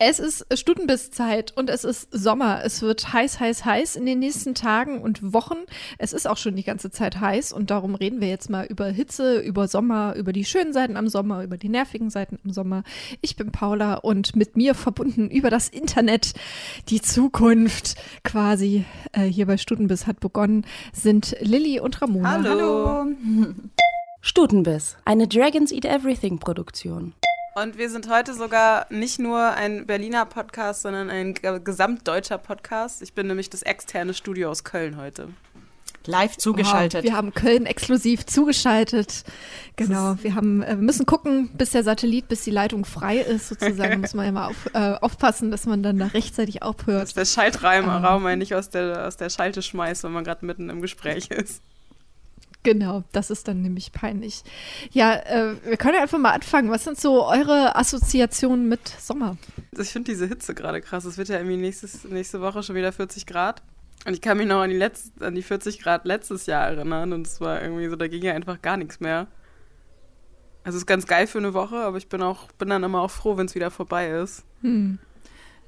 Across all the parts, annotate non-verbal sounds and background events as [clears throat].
Es ist Stutenbisszeit und es ist Sommer. Es wird heiß, heiß, heiß in den nächsten Tagen und Wochen. Es ist auch schon die ganze Zeit heiß und darum reden wir jetzt mal über Hitze, über Sommer, über die schönen Seiten am Sommer, über die nervigen Seiten am Sommer. Ich bin Paula und mit mir verbunden über das Internet die Zukunft quasi äh, hier bei Stutenbiss hat begonnen, sind Lilly und Ramona. Hallo. Hallo. Stutenbiss, eine Dragons Eat Everything Produktion. Und wir sind heute sogar nicht nur ein Berliner Podcast, sondern ein gesamtdeutscher Podcast. Ich bin nämlich das externe Studio aus Köln heute. Live zugeschaltet. Wow, wir haben Köln exklusiv zugeschaltet. Genau, wir haben, äh, müssen gucken, bis der Satellit, bis die Leitung frei ist, sozusagen. [laughs] muss man immer auf, äh, aufpassen, dass man dann da rechtzeitig aufhört. Dass der Schaltraum ähm. einen nicht aus der, aus der Schalte schmeißt, wenn man gerade mitten im Gespräch ist. Genau, das ist dann nämlich peinlich. Ja, äh, wir können ja einfach mal anfangen. Was sind so eure Assoziationen mit Sommer? Ich finde diese Hitze gerade krass. Es wird ja irgendwie nächstes, nächste Woche schon wieder 40 Grad. Und ich kann mich noch an die, Letz-, an die 40 Grad letztes Jahr erinnern. Und es war irgendwie so, da ging ja einfach gar nichts mehr. Also es ist ganz geil für eine Woche, aber ich bin auch, bin dann immer auch froh, wenn es wieder vorbei ist. Hm.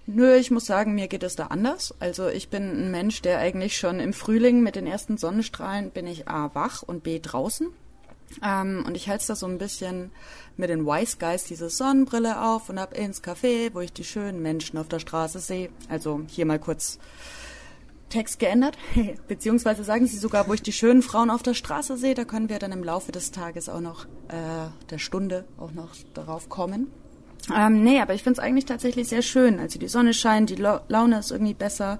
Nö, ich muss sagen, mir geht es da anders. Also ich bin ein Mensch, der eigentlich schon im Frühling mit den ersten Sonnenstrahlen bin ich A wach und B draußen. Ähm, und ich halte das so ein bisschen mit den Wise Guys diese Sonnenbrille auf und ab ins Café, wo ich die schönen Menschen auf der Straße sehe. Also hier mal kurz Text geändert. [laughs] Beziehungsweise sagen sie sogar, wo ich die schönen Frauen auf der Straße sehe. Da können wir dann im Laufe des Tages auch noch, äh, der Stunde auch noch darauf kommen. Ähm, nee, aber ich finde es eigentlich tatsächlich sehr schön. Also die Sonne scheint, die La Laune ist irgendwie besser.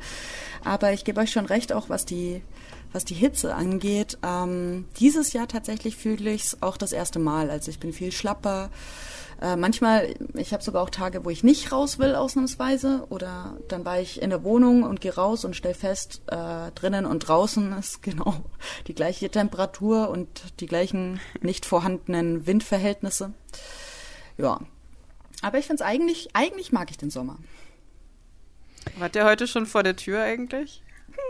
Aber ich gebe euch schon recht, auch was die, was die Hitze angeht. Ähm, dieses Jahr tatsächlich fühle ich es auch das erste Mal. Also ich bin viel schlapper. Äh, manchmal, ich habe sogar auch Tage, wo ich nicht raus will, ausnahmsweise. Oder dann war ich in der Wohnung und gehe raus und stell fest, äh, drinnen und draußen [laughs] ist genau die gleiche Temperatur und die gleichen nicht vorhandenen Windverhältnisse. Ja, aber ich finde es eigentlich, eigentlich mag ich den Sommer. Wart ihr heute schon vor der Tür eigentlich?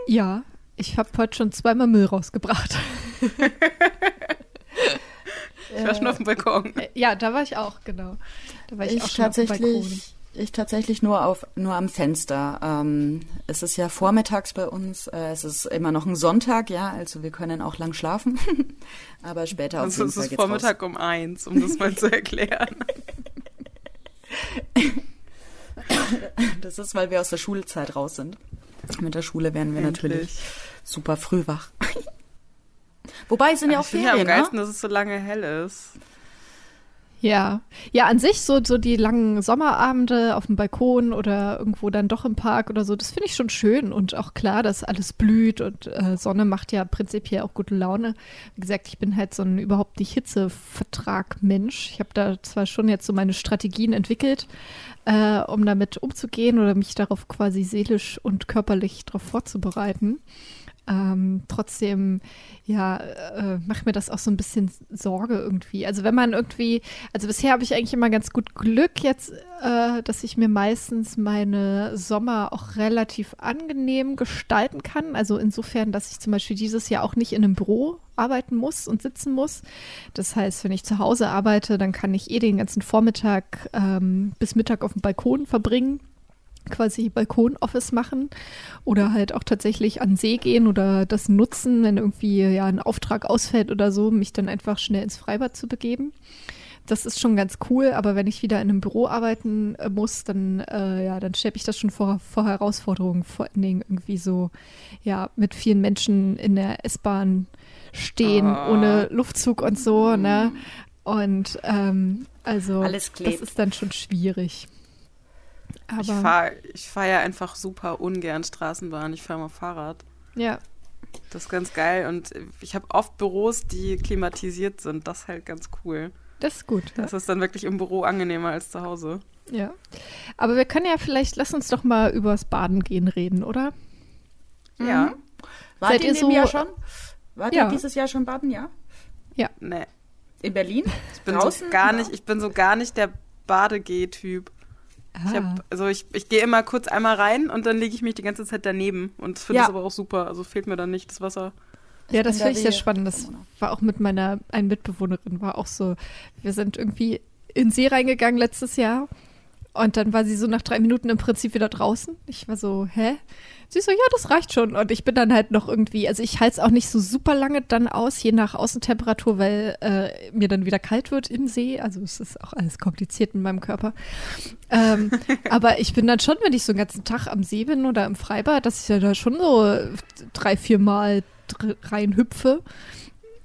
Ja, ich habe heute schon zweimal Müll rausgebracht. ich war schon auf dem Balkon. Äh, ja, da war ich auch, genau. Da war ich, ich auch schon tatsächlich, auf dem Balkon. Ich tatsächlich nur auf nur am Fenster. Ähm, es ist ja vormittags bei uns. Äh, es ist immer noch ein Sonntag, ja, also wir können auch lang schlafen. [laughs] Aber später also auf jeden Fall es ist Vormittag raus. um eins, um das mal zu [laughs] erklären. [laughs] Das ist, weil wir aus der Schulzeit raus sind. Mit der Schule werden wir Endlich. natürlich super früh wach. [laughs] Wobei es sind ja auch Ferien, ja am geilsten, ne? dass es so lange hell ist. Ja, ja, an sich so, so die langen Sommerabende auf dem Balkon oder irgendwo dann doch im Park oder so, das finde ich schon schön und auch klar, dass alles blüht und äh, Sonne macht ja prinzipiell auch gute Laune. Wie gesagt, ich bin halt so ein überhaupt nicht Hitzevertrag-Mensch. Ich habe da zwar schon jetzt so meine Strategien entwickelt, äh, um damit umzugehen oder mich darauf quasi seelisch und körperlich darauf vorzubereiten. Ähm, trotzdem, ja, äh, macht mir das auch so ein bisschen Sorge irgendwie. Also wenn man irgendwie, also bisher habe ich eigentlich immer ganz gut Glück jetzt, äh, dass ich mir meistens meine Sommer auch relativ angenehm gestalten kann. Also insofern, dass ich zum Beispiel dieses Jahr auch nicht in einem Büro arbeiten muss und sitzen muss. Das heißt, wenn ich zu Hause arbeite, dann kann ich eh den ganzen Vormittag ähm, bis Mittag auf dem Balkon verbringen quasi Balkon-Office machen oder halt auch tatsächlich an See gehen oder das nutzen, wenn irgendwie ja ein Auftrag ausfällt oder so, mich dann einfach schnell ins Freibad zu begeben. Das ist schon ganz cool, aber wenn ich wieder in einem Büro arbeiten äh, muss, dann äh, ja, dann stelle ich das schon vor, vor Herausforderungen, vor allen Dingen irgendwie so, ja, mit vielen Menschen in der S-Bahn stehen, oh. ohne Luftzug und so, ne? Und ähm, also das ist dann schon schwierig. Aber ich fahre ich fahr ja einfach super ungern Straßenbahn. Ich fahre mal Fahrrad. Ja. Das ist ganz geil. Und ich habe oft Büros, die klimatisiert sind. Das ist halt ganz cool. Das ist gut. Das ja. ist dann wirklich im Büro angenehmer als zu Hause. Ja. Aber wir können ja vielleicht, lass uns doch mal übers Baden gehen reden, oder? Ja. Mhm. Wart Seid ihr so, Jahr schon? Wart ja. ihr dieses Jahr schon baden, ja? Ja. Nee. In Berlin? Ich bin Draußen? so gar nicht, ich bin so gar nicht der Badegeh-Typ. Ich, hab, ah. also ich, ich gehe immer kurz einmal rein und dann lege ich mich die ganze Zeit daneben. Und finde ja. das aber auch super. Also fehlt mir dann nicht das Wasser. Ja, das finde ich sehr spannend. Das war auch mit meiner einen Mitbewohnerin, war auch so. Wir sind irgendwie in See reingegangen letztes Jahr Und dann war sie so nach drei Minuten im Prinzip wieder draußen. Ich war so, hä? Sie so, ja, das reicht schon. Und ich bin dann halt noch irgendwie, also ich halte es auch nicht so super lange dann aus, je nach Außentemperatur, weil äh, mir dann wieder kalt wird im See. Also es ist auch alles kompliziert in meinem Körper. Ähm, [laughs] aber ich bin dann schon, wenn ich so einen ganzen Tag am See bin oder im Freibad, dass ich ja da schon so drei, vier Mal rein hüpfe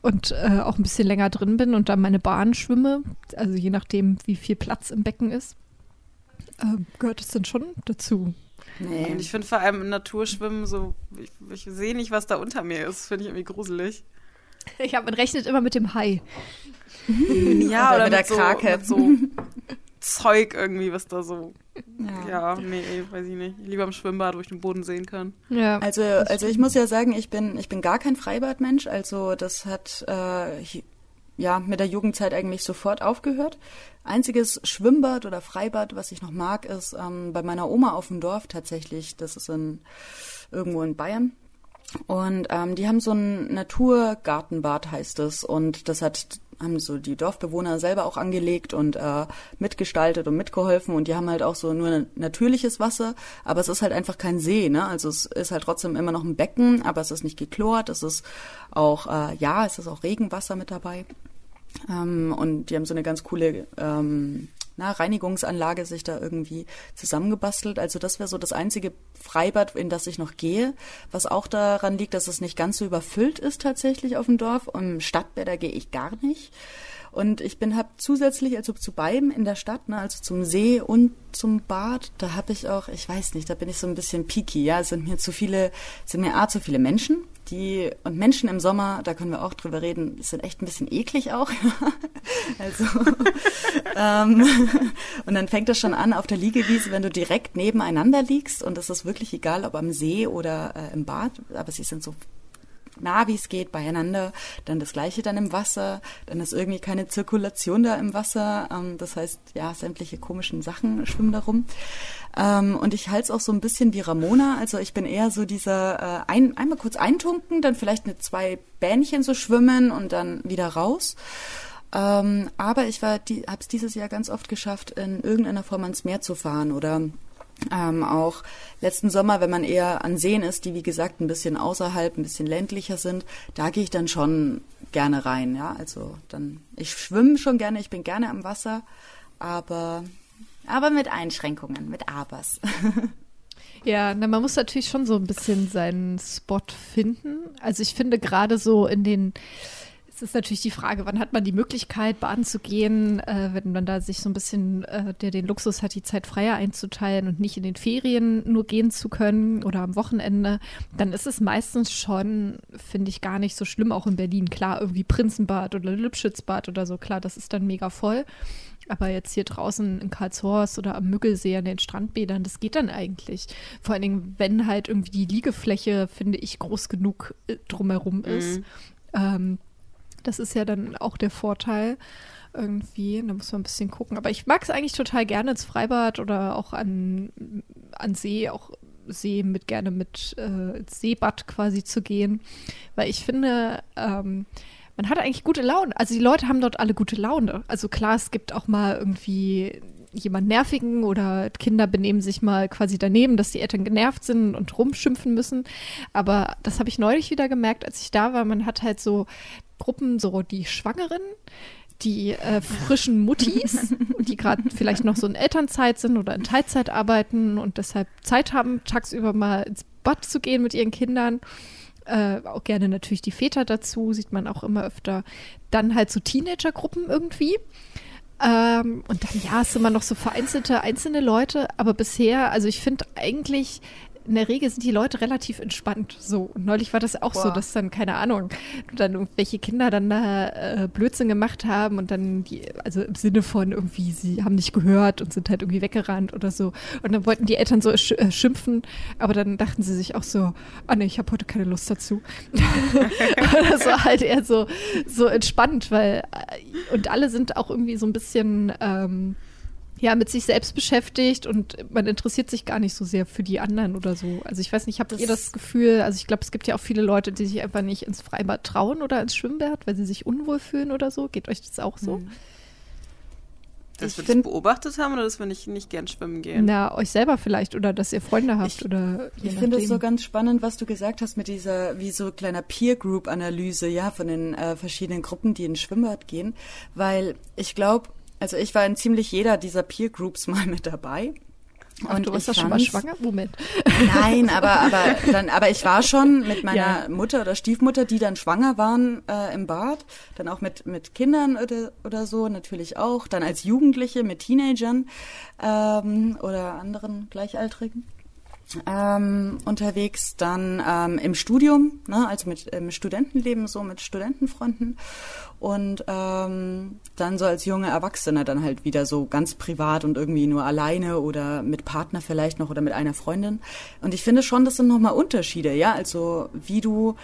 und äh, auch ein bisschen länger drin bin und dann meine Bahn schwimme. Also je nachdem, wie viel Platz im Becken ist ähm, gehört es denn schon dazu? Nee. Und ich finde vor allem im Naturschwimmen so, ich, ich sehe nicht, was da unter mir ist. Finde ich irgendwie gruselig. Ja, man rechnet immer mit dem Hai. ja, oder, oder mit, mit, der so, Krake. Mit so Zeug irgendwie, was da so. Ja. ja, nee, weiß ich nicht. Lieber im Schwimmbad, wo ich den Boden sehen kann. Ja. Also, also ich muss ja sagen, ich bin, ich bin gar kein Freibadmensch. Also das hat äh, ja mit der Jugendzeit eigentlich sofort aufgehört. Einziges Schwimmbad oder Freibad, was ich noch mag, ist ähm, bei meiner Oma auf dem Dorf tatsächlich. Das ist in, irgendwo in Bayern. Und ähm, die haben so ein Naturgartenbad, heißt es. Und das hat haben so die Dorfbewohner selber auch angelegt und äh, mitgestaltet und mitgeholfen und die haben halt auch so nur natürliches Wasser, aber es ist halt einfach kein See, ne? Also es ist halt trotzdem immer noch ein Becken, aber es ist nicht geklort, es ist auch, äh, ja, es ist auch Regenwasser mit dabei. Ähm, und die haben so eine ganz coole ähm, na, Reinigungsanlage sich da irgendwie zusammengebastelt. Also das wäre so das einzige Freibad, in das ich noch gehe, was auch daran liegt, dass es nicht ganz so überfüllt ist tatsächlich auf dem Dorf. Und Stadtbäder gehe ich gar nicht. Und ich bin hab zusätzlich, also zu beiden in der Stadt, ne, also zum See und zum Bad, da habe ich auch, ich weiß nicht, da bin ich so ein bisschen picky, ja, sind mir zu viele, sind mir A zu viele Menschen, die und Menschen im Sommer, da können wir auch drüber reden, sind echt ein bisschen eklig auch. [laughs] also [laughs] ähm, und dann fängt das schon an auf der Liegewiese, wenn du direkt nebeneinander liegst und es ist wirklich egal, ob am See oder äh, im Bad, aber sie sind so nah wie es geht beieinander. Dann das gleiche dann im Wasser. Dann ist irgendwie keine Zirkulation da im Wasser. Ähm, das heißt, ja, sämtliche komischen Sachen schwimmen da rum. Ähm, und ich halte es auch so ein bisschen wie Ramona. Also ich bin eher so dieser äh, ein, einmal kurz eintunken, dann vielleicht mit zwei Bähnchen so schwimmen und dann wieder raus. Ähm, aber ich war, die, habe es dieses Jahr ganz oft geschafft, in irgendeiner Form ans Meer zu fahren oder ähm, auch letzten Sommer, wenn man eher an Seen ist, die wie gesagt ein bisschen außerhalb, ein bisschen ländlicher sind, da gehe ich dann schon gerne rein. Ja, also dann, ich schwimme schon gerne, ich bin gerne am Wasser, aber, aber mit Einschränkungen, mit Abers. [laughs] Ja, na, man muss natürlich schon so ein bisschen seinen Spot finden. Also ich finde gerade so in den es ist natürlich die Frage, wann hat man die Möglichkeit, baden zu gehen, äh, wenn man da sich so ein bisschen, äh, der den Luxus hat, die Zeit freier einzuteilen und nicht in den Ferien nur gehen zu können oder am Wochenende, dann ist es meistens schon, finde ich, gar nicht so schlimm, auch in Berlin. Klar, irgendwie Prinzenbad oder Lübschitzbad oder so, klar, das ist dann mega voll. Aber jetzt hier draußen in Karlshorst oder am Müggelsee an den Strandbädern, das geht dann eigentlich. Vor allen Dingen, wenn halt irgendwie die Liegefläche, finde ich, groß genug äh, drumherum ist. Mhm. Ähm, das ist ja dann auch der Vorteil irgendwie. Da muss man ein bisschen gucken. Aber ich mag es eigentlich total gerne ins Freibad oder auch an, an See, auch See mit gerne mit äh, Seebad quasi zu gehen. Weil ich finde, ähm, man hat eigentlich gute Laune. Also die Leute haben dort alle gute Laune. Also klar, es gibt auch mal irgendwie jemand nervigen oder Kinder benehmen sich mal quasi daneben, dass die Eltern genervt sind und rumschimpfen müssen. Aber das habe ich neulich wieder gemerkt, als ich da war. Man hat halt so Gruppen, so die Schwangeren, die äh, frischen Muttis, [laughs] die gerade vielleicht noch so in Elternzeit sind oder in Teilzeit arbeiten und deshalb Zeit haben, tagsüber mal ins Bad zu gehen mit ihren Kindern. Äh, auch gerne natürlich die Väter dazu, sieht man auch immer öfter. Dann halt so Teenagergruppen irgendwie. Ähm, und dann, ja, es sind immer noch so vereinzelte, einzelne Leute, aber bisher, also ich finde eigentlich, in der Regel sind die Leute relativ entspannt. So, und neulich war das auch Boah. so, dass dann, keine Ahnung, dann irgendwelche Kinder dann da äh, Blödsinn gemacht haben und dann die, also im Sinne von irgendwie, sie haben nicht gehört und sind halt irgendwie weggerannt oder so. Und dann wollten die Eltern so sch äh, schimpfen, aber dann dachten sie sich auch so, oh ne, ich habe heute keine Lust dazu. [laughs] [laughs] das war halt eher so, so entspannt, weil, äh, und alle sind auch irgendwie so ein bisschen, ähm, ja, mit sich selbst beschäftigt und man interessiert sich gar nicht so sehr für die anderen oder so. Also ich weiß nicht, habt ihr das Gefühl, also ich glaube, es gibt ja auch viele Leute, die sich einfach nicht ins Freibad trauen oder ins Schwimmbad, weil sie sich unwohl fühlen oder so. Geht euch das auch so? Hm. Dass wir das beobachtet haben oder dass wir nicht, nicht gern schwimmen gehen? Na, euch selber vielleicht oder dass ihr Freunde habt ich, oder Ich finde es so ganz spannend, was du gesagt hast mit dieser, wie so kleiner Peer-Group-Analyse, ja, von den äh, verschiedenen Gruppen, die in Schwimmbad gehen, weil ich glaube, also ich war in ziemlich jeder dieser Peer-Groups mal mit dabei. Ach, und du warst doch schon mal schwanger? Moment. Nein, aber, aber, [laughs] dann, aber ich war schon mit meiner ja. Mutter oder Stiefmutter, die dann schwanger waren äh, im Bad, dann auch mit, mit Kindern oder, oder so natürlich auch, dann als Jugendliche mit Teenagern ähm, oder anderen Gleichaltrigen ähm, unterwegs, dann ähm, im Studium, ne, also mit im Studentenleben, so mit Studentenfreunden und ähm, dann so als junge Erwachsene dann halt wieder so ganz privat und irgendwie nur alleine oder mit Partner vielleicht noch oder mit einer Freundin. Und ich finde schon, das sind nochmal Unterschiede, ja, also wie du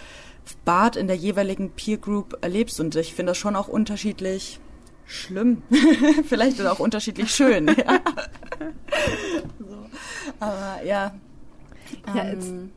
Bad in der jeweiligen Peer Group erlebst und ich finde das schon auch unterschiedlich schlimm, [laughs] vielleicht auch unterschiedlich schön. Ja. [laughs] so. Aber ja, ja, ähm,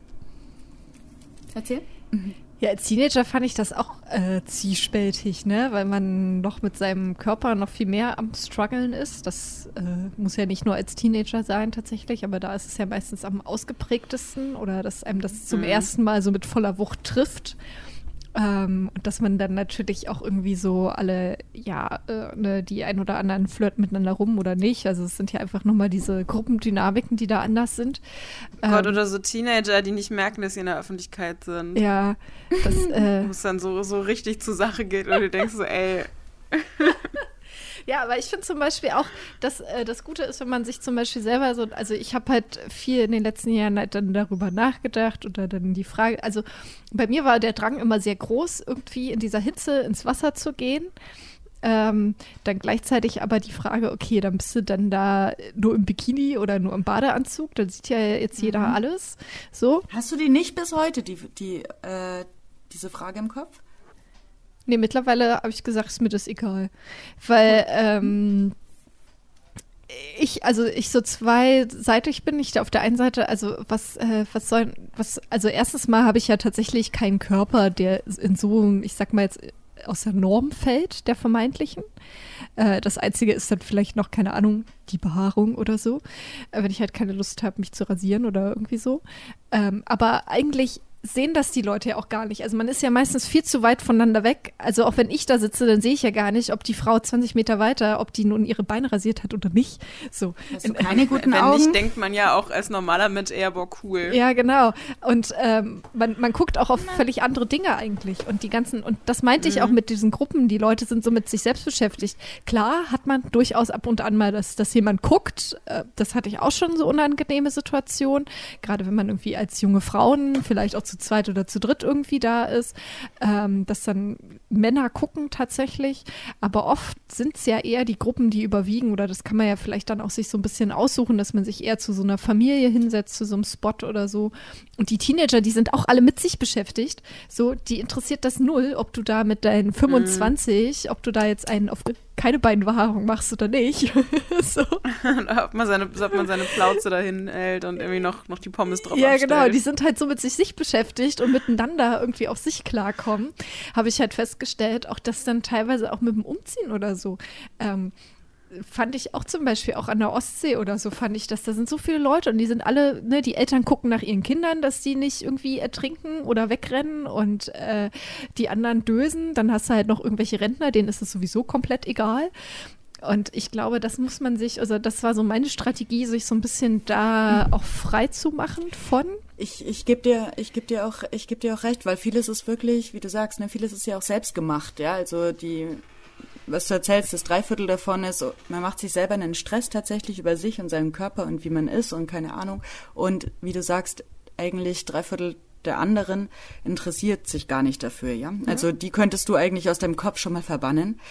Erzähl. Mhm. Ja, als Teenager fand ich das auch äh, zwiespältig, ne? Weil man noch mit seinem Körper noch viel mehr am struggeln ist. Das äh, muss ja nicht nur als Teenager sein tatsächlich, aber da ist es ja meistens am ausgeprägtesten oder dass einem das zum mhm. ersten Mal so mit voller Wucht trifft. Ähm, und dass man dann natürlich auch irgendwie so alle, ja, äh, ne, die ein oder anderen flirten miteinander rum oder nicht. Also es sind ja einfach nochmal diese Gruppendynamiken, die da anders sind. Oh Gott, ähm, oder so Teenager, die nicht merken, dass sie in der Öffentlichkeit sind. Ja, das äh, [laughs] wo es dann so, so richtig zur Sache geht und du denkst so, ey. [laughs] Ja, aber ich finde zum Beispiel auch, dass äh, das Gute ist, wenn man sich zum Beispiel selber so, also ich habe halt viel in den letzten Jahren halt dann darüber nachgedacht oder dann die Frage, also bei mir war der Drang immer sehr groß, irgendwie in dieser Hitze ins Wasser zu gehen. Ähm, dann gleichzeitig aber die Frage, okay, dann bist du dann da nur im Bikini oder nur im Badeanzug, dann sieht ja jetzt jeder mhm. alles. So. Hast du die nicht bis heute, die, die, äh, diese Frage im Kopf? Nee, mittlerweile habe ich gesagt, ist mir das egal. Weil ähm, ich, also ich so zweiseitig bin. Ich auf der einen Seite, also was, äh, was soll, was, also erstes Mal habe ich ja tatsächlich keinen Körper, der in so, ich sag mal jetzt, aus der Norm fällt, der vermeintlichen. Äh, das Einzige ist dann vielleicht noch, keine Ahnung, die Behaarung oder so, äh, wenn ich halt keine Lust habe, mich zu rasieren oder irgendwie so. Ähm, aber eigentlich sehen das die Leute ja auch gar nicht. Also man ist ja meistens viel zu weit voneinander weg. Also auch wenn ich da sitze, dann sehe ich ja gar nicht, ob die Frau 20 Meter weiter, ob die nun ihre Beine rasiert hat oder nicht. So. Hast du keine [laughs] guten wenn Augen? nicht, denkt man ja auch als normaler Mensch eher, boah, cool. Ja, genau. Und ähm, man, man guckt auch auf völlig andere Dinge eigentlich. Und die ganzen, und das meinte mhm. ich auch mit diesen Gruppen, die Leute sind so mit sich selbst beschäftigt. Klar hat man durchaus ab und an mal, dass, dass jemand guckt. Äh, das hatte ich auch schon so unangenehme Situationen. Gerade wenn man irgendwie als junge Frauen vielleicht auch zu zu zweit oder zu dritt irgendwie da ist, ähm, dass dann Männer gucken tatsächlich. Aber oft sind es ja eher die Gruppen, die überwiegen oder das kann man ja vielleicht dann auch sich so ein bisschen aussuchen, dass man sich eher zu so einer Familie hinsetzt, zu so einem Spot oder so. Und die Teenager, die sind auch alle mit sich beschäftigt. So, die interessiert das null, ob du da mit deinen 25, mhm. ob du da jetzt einen auf keine Beinbehaarung machst oder nicht. [laughs] so. [laughs] ob, man seine, ob man seine Plauze dahin hält und irgendwie noch, noch die Pommes drauf Ja, abstellt. genau. Die sind halt so mit sich, sich beschäftigt und miteinander irgendwie auf sich klarkommen. Habe ich halt festgestellt, auch das dann teilweise auch mit dem Umziehen oder so. Ähm, fand ich auch zum Beispiel auch an der Ostsee oder so, fand ich, dass da sind so viele Leute und die sind alle, ne, die Eltern gucken nach ihren Kindern, dass die nicht irgendwie ertrinken oder wegrennen und äh, die anderen dösen. Dann hast du halt noch irgendwelche Rentner, denen ist es sowieso komplett egal. Und ich glaube, das muss man sich, also das war so meine Strategie, sich so ein bisschen da auch frei zu machen von. Ich, ich gebe dir, ich gebe dir auch, ich gebe dir auch recht, weil vieles ist wirklich, wie du sagst, ne, vieles ist ja auch selbst gemacht, ja. Also die, was du erzählst, das Dreiviertel davon ist, man macht sich selber einen Stress tatsächlich über sich und seinen Körper und wie man ist und keine Ahnung. Und wie du sagst, eigentlich Dreiviertel der anderen interessiert sich gar nicht dafür, ja. Also die könntest du eigentlich aus deinem Kopf schon mal verbannen.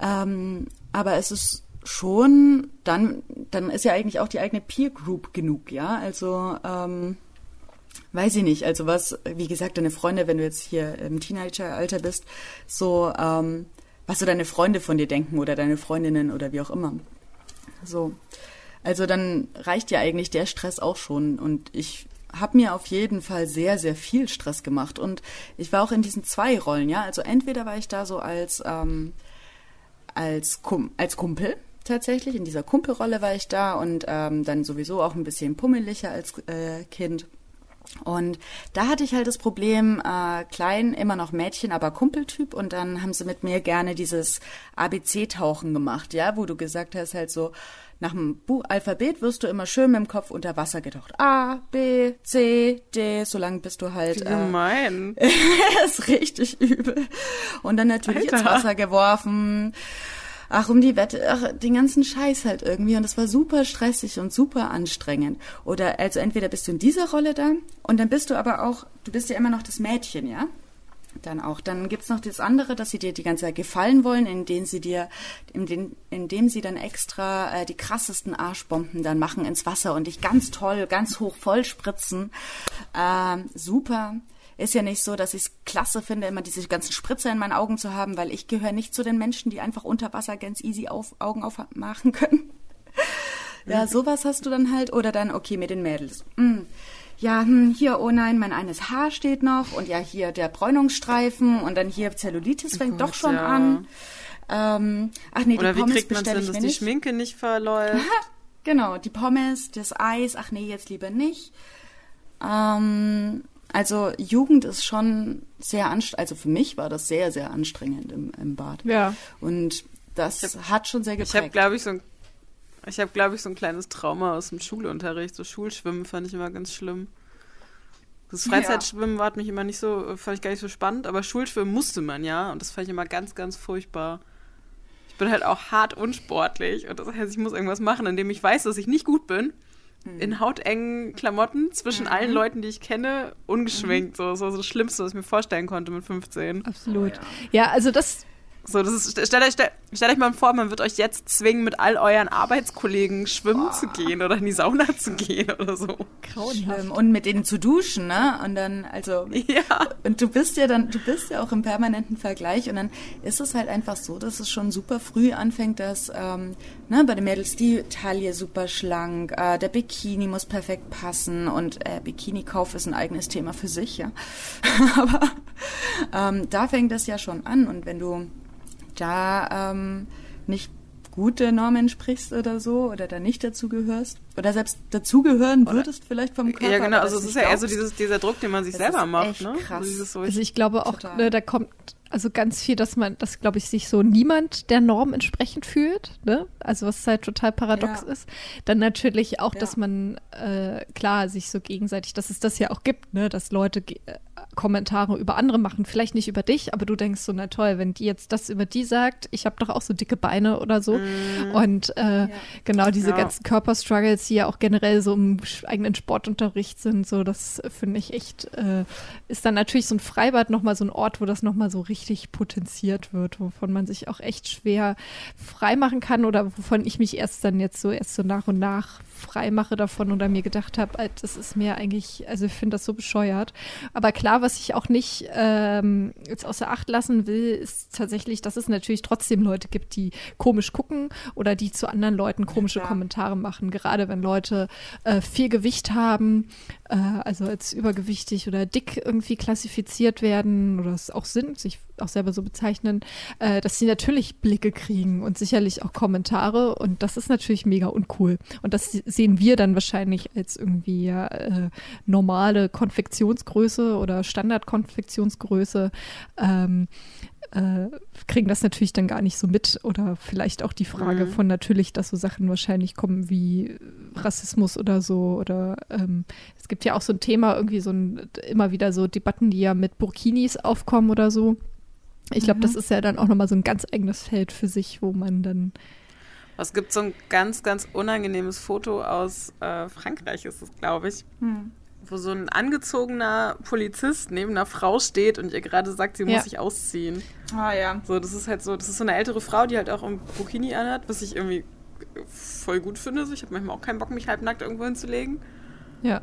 Ähm, aber es ist schon, dann, dann ist ja eigentlich auch die eigene Peer Group genug, ja. Also, ähm, weiß ich nicht. Also was, wie gesagt, deine Freunde, wenn du jetzt hier im Teenageralter bist, so, ähm, was so deine Freunde von dir denken oder deine Freundinnen oder wie auch immer. So. Also dann reicht ja eigentlich der Stress auch schon. Und ich habe mir auf jeden Fall sehr, sehr viel Stress gemacht. Und ich war auch in diesen zwei Rollen, ja. Also entweder war ich da so als, ähm, als, Kum als Kumpel tatsächlich. In dieser Kumpelrolle war ich da und ähm, dann sowieso auch ein bisschen pummeliger als äh, Kind. Und da hatte ich halt das Problem, äh, klein, immer noch Mädchen, aber Kumpeltyp. Und dann haben sie mit mir gerne dieses ABC-Tauchen gemacht, ja, wo du gesagt hast, halt so, nach dem Buch Alphabet wirst du immer schön mit dem Kopf unter Wasser getaucht. A, B, C, D, solange bist du halt. Wie gemein. Äh, [laughs] ist richtig übel. Und dann natürlich Alter. ins Wasser geworfen ach, um die Wette, ach, den ganzen Scheiß halt irgendwie. Und das war super stressig und super anstrengend. Oder also entweder bist du in dieser Rolle da und dann bist du aber auch, du bist ja immer noch das Mädchen, ja? Dann auch. Dann gibt's noch das andere, dass sie dir die ganze Zeit gefallen wollen, indem sie dir, indem, indem sie dann extra äh, die krassesten Arschbomben dann machen ins Wasser und dich ganz toll, ganz hoch voll spritzen. Ähm, super ist ja nicht so, dass ich es klasse finde, immer diese ganzen Spritzer in meinen Augen zu haben, weil ich gehöre nicht zu den Menschen, die einfach unter Wasser ganz easy auf, Augen aufmachen können. [laughs] ja, sowas hast du dann halt. Oder dann, okay, mit den Mädels. Mm. Ja, hm, hier, oh nein, mein eines Haar steht noch. Und ja, hier der Bräunungsstreifen. Und dann hier Zellulitis fängt Gut, doch schon ja. an. Ähm, ach nee, Oder die Pommes wie kriegt man denn, dass die nicht. Schminke nicht verläuft? [laughs] genau, die Pommes, das Eis. Ach nee, jetzt lieber nicht. Ähm, also Jugend ist schon sehr anstrengend, also für mich war das sehr, sehr anstrengend im, im Bad. Ja. Und das hab, hat schon sehr geprägt. Ich habe, glaube ich, so ein ich habe, glaube ich, so ein kleines Trauma aus dem Schulunterricht. So Schulschwimmen fand ich immer ganz schlimm. Das Freizeitschwimmen ja. hat mich immer nicht so, fand ich gar nicht so spannend, aber Schulschwimmen musste man ja und das fand ich immer ganz, ganz furchtbar. Ich bin halt auch hart unsportlich und das heißt, ich muss irgendwas machen, in dem ich weiß, dass ich nicht gut bin in mhm. hautengen Klamotten zwischen mhm. allen Leuten, die ich kenne, ungeschminkt. Mhm. So, so, so das Schlimmste, was ich mir vorstellen konnte mit 15. Absolut. Oh, ja. ja, also das so, das ist, stellt, euch, stellt, stellt euch mal vor, man wird euch jetzt zwingen, mit all euren Arbeitskollegen schwimmen oh. zu gehen oder in die Sauna zu gehen oder so. Grauenhaft. Und mit denen zu duschen, ne? Und dann, also. Ja. Und du bist ja dann, du bist ja auch im permanenten Vergleich und dann ist es halt einfach so, dass es schon super früh anfängt, dass, ähm, ne, bei den Mädels die Taille super schlank, äh, der Bikini muss perfekt passen und äh, Bikini-Kauf ist ein eigenes Thema für sich, ja. [laughs] Aber ähm, da fängt das ja schon an und wenn du da ähm, nicht gute Normen sprichst oder so oder da nicht dazugehörst oder selbst dazugehören würdest vielleicht vom Körper. Ja, genau, also es ist ja eher so dieses, dieser Druck, den man sich das selber macht. Ne? Krass. Also, also ich glaube auch, ne, da kommt also ganz viel, dass man, dass glaube ich sich so niemand der Norm entsprechend fühlt, ne? Also was halt total paradox ja. ist. Dann natürlich auch, ja. dass man äh, klar sich so gegenseitig, dass es das ja auch gibt, ne? Dass Leute Kommentare über andere machen, vielleicht nicht über dich, aber du denkst so, na toll, wenn die jetzt das über die sagt, ich habe doch auch so dicke Beine oder so. Mhm. Und äh, ja. genau diese ganzen Körperstruggles, die ja auch generell so im eigenen Sportunterricht sind, so das finde ich echt, äh, ist dann natürlich so ein Freibad nochmal so ein Ort, wo das nochmal so richtig richtig potenziert wird, wovon man sich auch echt schwer freimachen kann oder wovon ich mich erst dann jetzt so erst so nach und nach frei mache davon oder mir gedacht habe, das ist mir eigentlich, also ich finde das so bescheuert. Aber klar, was ich auch nicht ähm, jetzt außer Acht lassen will, ist tatsächlich, dass es natürlich trotzdem Leute gibt, die komisch gucken oder die zu anderen Leuten komische ja. Kommentare machen. Gerade wenn Leute äh, viel Gewicht haben, äh, also als übergewichtig oder dick irgendwie klassifiziert werden oder es auch sind, sich auch selber so bezeichnen, äh, dass sie natürlich Blicke kriegen und sicherlich auch Kommentare und das ist natürlich mega uncool. Und das sehen wir dann wahrscheinlich als irgendwie ja, äh, normale Konfektionsgröße oder Standardkonfektionsgröße. Ähm, äh, kriegen das natürlich dann gar nicht so mit. Oder vielleicht auch die Frage mhm. von natürlich, dass so Sachen wahrscheinlich kommen wie Rassismus oder so. Oder ähm, es gibt ja auch so ein Thema, irgendwie so ein, immer wieder so Debatten, die ja mit Burkinis aufkommen oder so. Ich glaube, mhm. das ist ja dann auch nochmal so ein ganz eigenes Feld für sich, wo man dann. Es gibt so ein ganz, ganz unangenehmes Foto aus äh, Frankreich, ist es, glaube ich. Mhm. Wo so ein angezogener Polizist neben einer Frau steht und ihr gerade sagt, sie ja. muss sich ausziehen. Ah ja. So, das ist halt so, das ist so eine ältere Frau, die halt auch ein Bikini anhat, was ich irgendwie voll gut finde. So, ich habe manchmal auch keinen Bock, mich halbnackt irgendwo hinzulegen. Ja.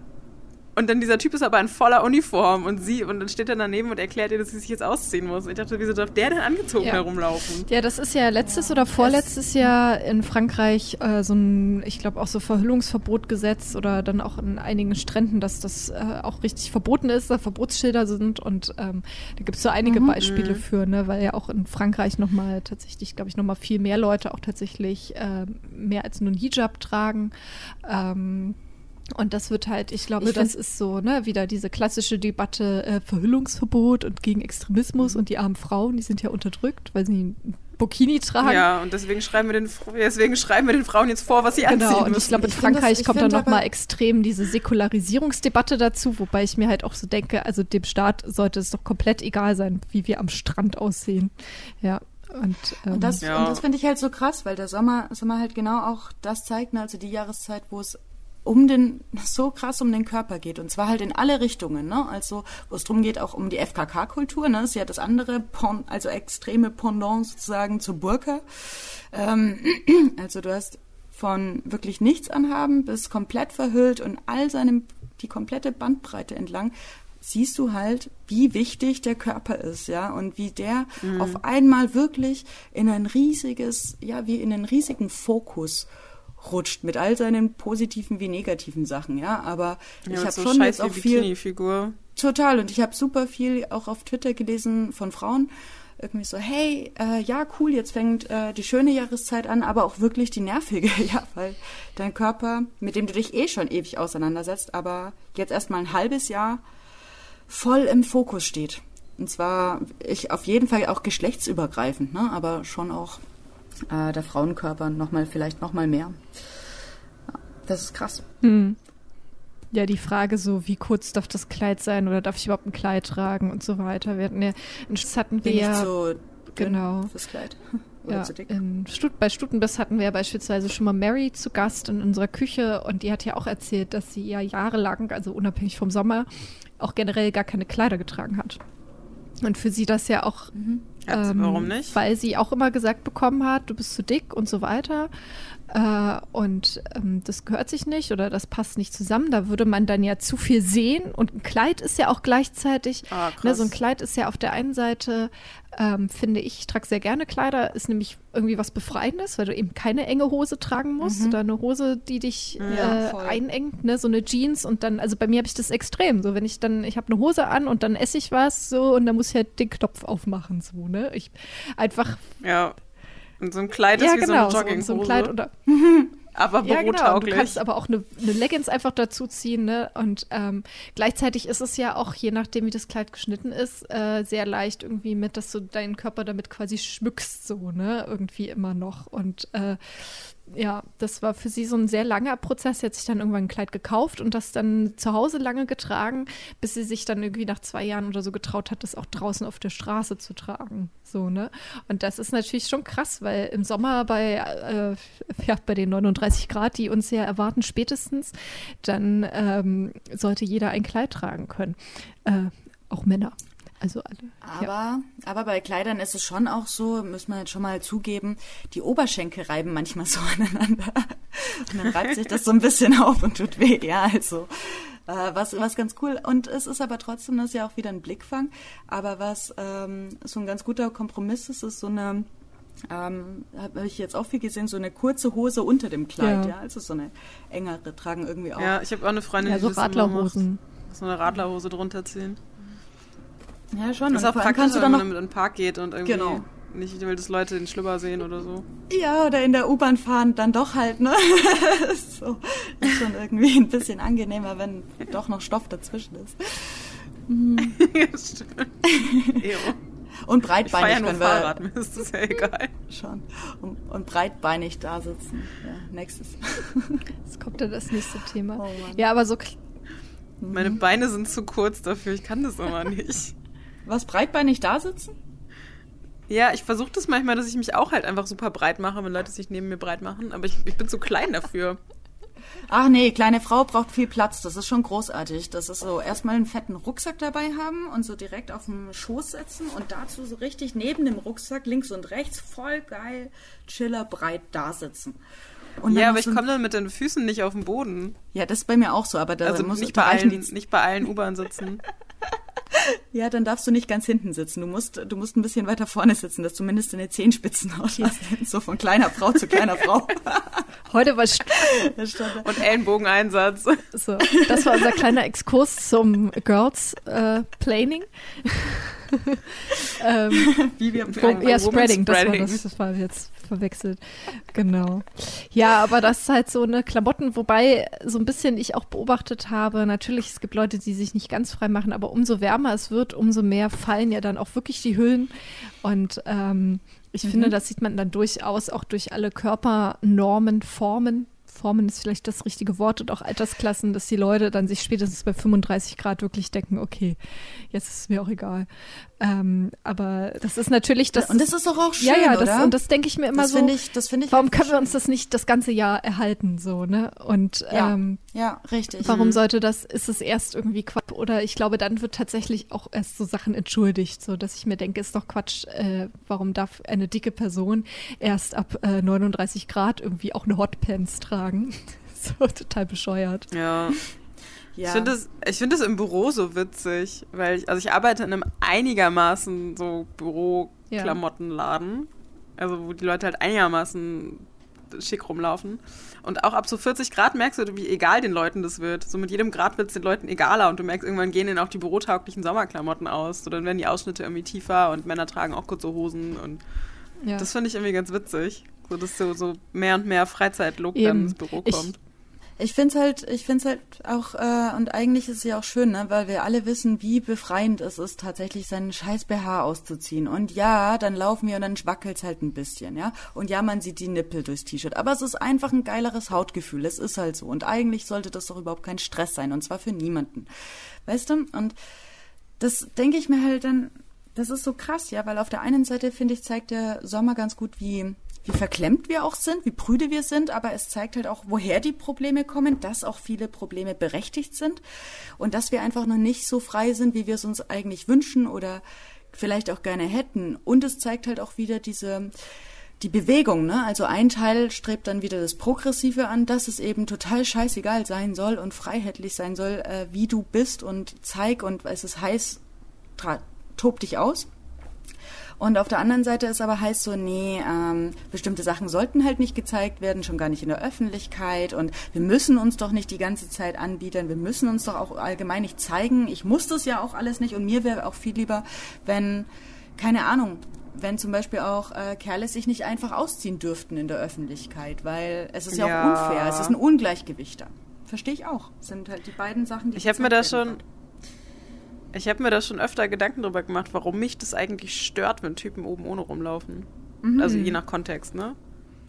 Und dann dieser Typ ist aber in voller Uniform und sie, und dann steht er daneben und erklärt ihr, dass sie sich jetzt ausziehen muss. Und ich dachte, wieso darf der denn angezogen Ja. herumlaufen? Ja, das ist ja letztes oder vorletztes Jahr in Frankreich äh, so ein, ich glaube auch so Verhüllungsverbot gesetzt oder dann auch in einigen Stränden, dass das äh, auch richtig verboten ist, da Verbotsschilder sind und ähm, da gibt es so einige Beispiele für, ne, weil ja auch in Frankreich nochmal tatsächlich, glaube ich, nochmal viel mehr Leute auch tatsächlich äh, mehr als nur ein Hijab tragen. Ähm, und das wird halt, ich glaube, Ich das ist so, ne, wieder diese klassische Debatte äh, Verhüllungsverbot und gegen Extremismus Mhm. und die armen Frauen, die sind ja unterdrückt, weil sie ein Burkini tragen. Ja, und deswegen schreiben, wir den, deswegen schreiben wir den Frauen jetzt vor, was sie anziehen Genau, und müssen. ich glaube, in Ich das- Frankreich ich kommt dann nochmal extrem diese Säkularisierungsdebatte dazu, wobei ich mir halt auch so denke, also dem Staat sollte es doch komplett egal sein, wie wir am Strand aussehen. Ja, und, ähm, Und das, Ja. und das finde ich halt so krass, weil der Sommer, Sommer halt genau auch das zeigt, ne, also die Jahreszeit, wo es um den, so krass um den Körper geht. Und zwar halt in alle Richtungen, ne? Also, wo es drum geht, auch um die FKK-Kultur, ne? Das ist ja das andere, Pon also extreme Pendant sozusagen zur Burka. Ähm, [clears throat] also du hast von wirklich nichts anhaben bis komplett verhüllt und all seinem, die komplette Bandbreite entlang siehst du halt, wie wichtig der Körper ist, ja, und wie der auf einmal wirklich in ein riesiges, ja, wie in einen riesigen Fokus rutscht mit all seinen positiven wie negativen Sachen, ja, aber ja, ich habe so schon jetzt auch viel. Total. Und ich habe super viel auch auf Twitter gelesen von Frauen. Irgendwie so, hey, äh, ja, cool, jetzt fängt äh, die schöne Jahreszeit an, aber auch wirklich die nervige, [laughs] ja, weil dein Körper, mit dem du dich eh schon ewig auseinandersetzt, aber jetzt erstmal ein halbes Jahr voll im Fokus steht. Und zwar, ich auf jeden Fall auch geschlechtsübergreifend, ne, aber schon auch äh, der Frauenkörper nochmal, vielleicht nochmal mehr. Das ist krass. hm. ja, die Frage so, wie kurz darf das Kleid sein oder darf ich überhaupt ein Kleid tragen und so weiter. Wir hatten ja, das hatten wir ja, dünn genau. fürs Kleid. [laughs] Oder Ja, zu dick. Stut bei Stutenbiss hatten wir ja beispielsweise schon mal Mary zu Gast in unserer Küche und die hat ja auch erzählt, dass sie ja jahrelang, also unabhängig vom Sommer, auch generell gar keine Kleider getragen hat. Und für sie das ja auch, Hat- ähm, warum nicht? weil sie auch immer gesagt bekommen hat, du bist zu dick und so weiter. Äh, und ähm, das gehört sich nicht oder das passt nicht zusammen. Da würde man dann ja zu viel sehen. Und ein Kleid ist ja auch gleichzeitig, Ah, ne, so ein Kleid ist ja auf der einen Seite, ähm, finde ich, ich trage sehr gerne Kleider, ist nämlich irgendwie was Befreiendes, weil du eben keine enge Hose tragen musst oder eine Hose, die dich Ja, äh, einengt, ne, so eine Jeans und dann, also bei mir habe ich das extrem, so wenn ich dann, ich habe eine Hose an und dann esse ich was so und dann muss ich halt den Knopf aufmachen, so, ne, ich einfach, Ja. Und so ein Kleid ist ja wie genau, so so, eine Jogginghose, so ein Kleid oder [laughs] aber ja, genau. Du kannst aber auch eine, eine Leggings einfach dazu ziehen, ne? Und ähm, gleichzeitig ist es ja auch, je nachdem, wie das Kleid geschnitten ist, äh, sehr leicht irgendwie mit, dass du deinen Körper damit quasi schmückst, so, ne? Irgendwie immer noch. Und äh, ja, das war für sie so ein sehr langer Prozess. Sie hat sich dann irgendwann ein Kleid gekauft und das dann zu Hause lange getragen, bis sie sich dann irgendwie nach zwei Jahren oder so getraut hat, das auch draußen auf der Straße zu tragen. So, ne? Und das ist natürlich schon krass, weil im Sommer bei, äh, ja, bei den 39 Grad, die uns ja erwarten, spätestens, dann ähm, sollte jeder ein Kleid tragen können. Äh, auch Männer. Also alle. Aber, ja. aber bei Kleidern ist es schon auch so, muss man jetzt schon mal zugeben, die Oberschenkel reiben manchmal [laughs] so aneinander. Und dann reibt sich das so ein bisschen auf und tut weh. Ja, also äh, was, was ganz cool. Und es ist aber trotzdem, das ist ja auch wieder ein Blickfang. Aber was ähm, so ein ganz guter Kompromiss ist, ist so eine ähm, habe ich jetzt auch viel gesehen, so eine kurze Hose unter dem Kleid, Ja. ja, also so eine engere tragen irgendwie auch. Ja, ich habe auch eine Freundin, Ja, die so das immer Radlerhosen. macht. So eine Radlerhose drunter ziehen. Ja, schon. Das ist Und auch praktisch, kannst du wenn dann man noch in den Park geht und irgendwie Genau. nicht will, dass Leute den Schlüpper sehen oder so. Ja, oder in der U-Bahn fahren, dann doch halt, ne? [laughs] so, ist schon irgendwie ein bisschen angenehmer, wenn doch noch Stoff dazwischen ist. [laughs] Stimmt. [laughs] Ew. Und Ich fahre breitbeinig ja nur können wir Fahrrad, mir ist das ja egal. schon. Und, und breitbeinig da sitzen. Ja, nächstes. Jetzt kommt dann das nächste Thema. Oh Mann. ja, aber so Meine Mhm. Beine sind zu kurz dafür, ich kann das immer nicht. Was, breitbeinig da sitzen? Ja, ich versuche das manchmal, dass ich mich auch halt einfach super breit mache, wenn Leute sich neben mir breit machen, aber ich, ich bin zu klein dafür. [laughs] Ach nee, kleine Frau braucht viel Platz. Das ist schon großartig. Das ist so erstmal einen fetten Rucksack dabei haben und so direkt auf dem Schoß setzen und dazu so richtig neben dem Rucksack links und rechts voll geil, chiller, breit da sitzen. ja, aber ich komme dann mit den Füßen nicht auf den Boden. Ja, das ist bei mir auch so, aber da also muss nicht bei allen, nicht bei allen U-Bahn sitzen. [laughs] Ja, dann darfst du nicht ganz hinten sitzen. Du musst, du musst ein bisschen weiter vorne sitzen, dass zumindest deine Zehenspitzen auslassen. So von kleiner Frau zu kleiner [laughs] Frau. Heute war und Ellenbogeneinsatz. So, das war unser kleiner Exkurs zum Girls äh, Planing. ähm, [laughs] Wie wir wo, ja, Spreading, das war das, das war jetzt verwechselt. Genau. Ja, aber das ist halt so eine Klamotten, wobei so ein bisschen ich auch beobachtet habe, natürlich, es gibt Leute, die sich nicht ganz frei machen, aber umso wärmer es wird, umso mehr fallen ja dann auch wirklich die Hüllen. Und ähm, ich mhm. finde, das sieht man dann durchaus auch durch alle Körpernormen, Formen, Formen ist vielleicht das richtige Wort und auch Altersklassen, dass die Leute dann sich spätestens bei 35 Grad wirklich denken, okay, jetzt ist es mir auch egal. Ähm, aber das ist natürlich das. Und das ist doch auch schön, ja, ja, das, oder? Und das denke ich mir immer das so. Ich, das ich warum können wir uns das nicht das ganze Jahr erhalten, so, ne? Und ja, ähm, ja richtig. Warum mhm. sollte das, ist es erst irgendwie Quatsch? Oder ich glaube, dann wird tatsächlich auch erst so Sachen entschuldigt, so dass ich mir denke, ist doch Quatsch, äh, warum darf eine dicke Person erst ab äh, 39 Grad irgendwie auch eine Hotpants tragen? [laughs] so total bescheuert. Ja. Ja. Ich finde es find im Büro so witzig, weil ich, also ich arbeite in einem einigermaßen so Büroklamottenladen, ja. also wo die Leute halt einigermaßen schick rumlaufen. Und auch ab so 40 Grad merkst du, wie egal den Leuten das wird. So mit jedem Grad wird es den Leuten egaler und du merkst, irgendwann gehen ihnen auch die bürotauglichen Sommerklamotten aus. So dann werden die Ausschnitte irgendwie tiefer und Männer tragen auch kurze Hosen und ja. das finde ich irgendwie ganz witzig. So dass so, so mehr und mehr Freizeitlook dann ins Büro kommt. Ich ich finde es halt, ich finde es halt auch, äh, und eigentlich ist es ja auch schön, ne, weil wir alle wissen, wie befreiend es ist, tatsächlich seinen scheiß BH auszuziehen. Und ja, dann laufen wir und dann wackelt's halt ein bisschen, ja. Und ja, man sieht die Nippel durchs T-Shirt. Aber es ist einfach ein geileres Hautgefühl. Es ist halt so. Und eigentlich sollte das doch überhaupt kein Stress sein. Und zwar für niemanden. Weißt du? Und das denke ich mir halt dann, das ist so krass, ja, weil auf der einen Seite, finde ich, zeigt der Sommer ganz gut, wie wie verklemmt wir auch sind, wie prüde wir sind, aber es zeigt halt auch, woher die Probleme kommen, dass auch viele Probleme berechtigt sind und dass wir einfach noch nicht so frei sind, wie wir es uns eigentlich wünschen oder vielleicht auch gerne hätten. Und es zeigt halt auch wieder diese die Bewegung, ne? Also ein Teil strebt dann wieder das Progressive an, dass es eben total scheißegal sein soll und freiheitlich sein soll, äh, wie du bist und zeig und es ist heiß, tob dich aus. Und auf der anderen Seite ist aber heißt so, nee, ähm, bestimmte Sachen sollten halt nicht gezeigt werden, schon gar nicht in der Öffentlichkeit. Und wir müssen uns doch nicht die ganze Zeit anbieten. Wir müssen uns doch auch allgemein nicht zeigen. Ich muss das ja auch alles nicht. Und mir wäre auch viel lieber, wenn, keine Ahnung, wenn zum Beispiel auch äh, Kerle sich nicht einfach ausziehen dürften in der Öffentlichkeit, weil es ist ja, ja. auch unfair, es ist ein Ungleichgewicht da. Verstehe ich auch. Sind halt die beiden Sachen, die ich habe mir da schon, ich habe mir da schon öfter Gedanken drüber gemacht, warum mich das eigentlich stört, wenn Typen oben ohne rumlaufen. Mhm. Also je nach Kontext, ne?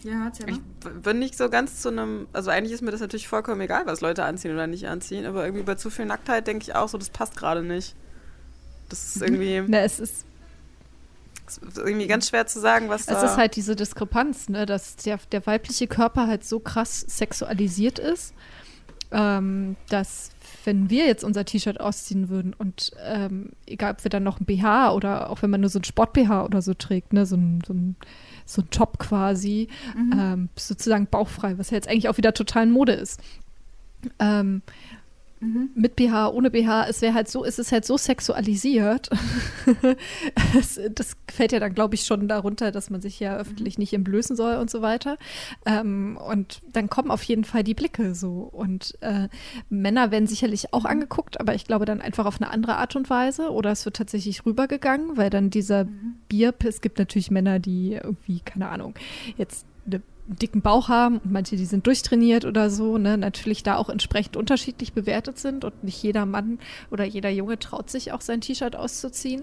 Ja, mal. Ich bin nicht so ganz zu einem, also eigentlich ist mir das natürlich vollkommen egal, was Leute anziehen oder nicht anziehen, aber irgendwie bei zu viel Nacktheit denke ich auch so, das passt gerade nicht. Das ist [laughs] irgendwie. Na, es ist. Es ist irgendwie ganz schwer zu sagen, was da. Es ist halt diese Diskrepanz, ne, dass der, der weibliche Körper halt so krass sexualisiert ist, ähm, dass wenn wir jetzt unser T-Shirt ausziehen würden und ähm, egal, ob wir dann noch ein BH oder auch wenn man nur so ein Sport-BH oder so trägt, ne, so ein, so ein, so ein Top quasi, mhm. ähm, sozusagen bauchfrei, was ja jetzt eigentlich auch wieder total in Mode ist. Ähm, Mhm. Mit BH, ohne BH, es wäre halt so, es ist halt so sexualisiert. [laughs] es, das fällt ja dann, glaube ich, schon darunter, dass man sich ja öffentlich mhm. nicht entblößen soll und so weiter. Ähm, und dann kommen auf jeden Fall die Blicke so. Und äh, Männer werden sicherlich auch mhm. angeguckt, aber ich glaube dann einfach auf eine andere Art und Weise. Oder es wird tatsächlich rübergegangen, weil dann dieser mhm. Bier, es gibt natürlich Männer, die irgendwie, keine Ahnung, jetzt eine dicken Bauch haben und manche, die sind durchtrainiert oder so, ne, natürlich da auch entsprechend unterschiedlich bewertet sind und nicht jeder Mann oder jeder Junge traut sich auch sein T-Shirt auszuziehen.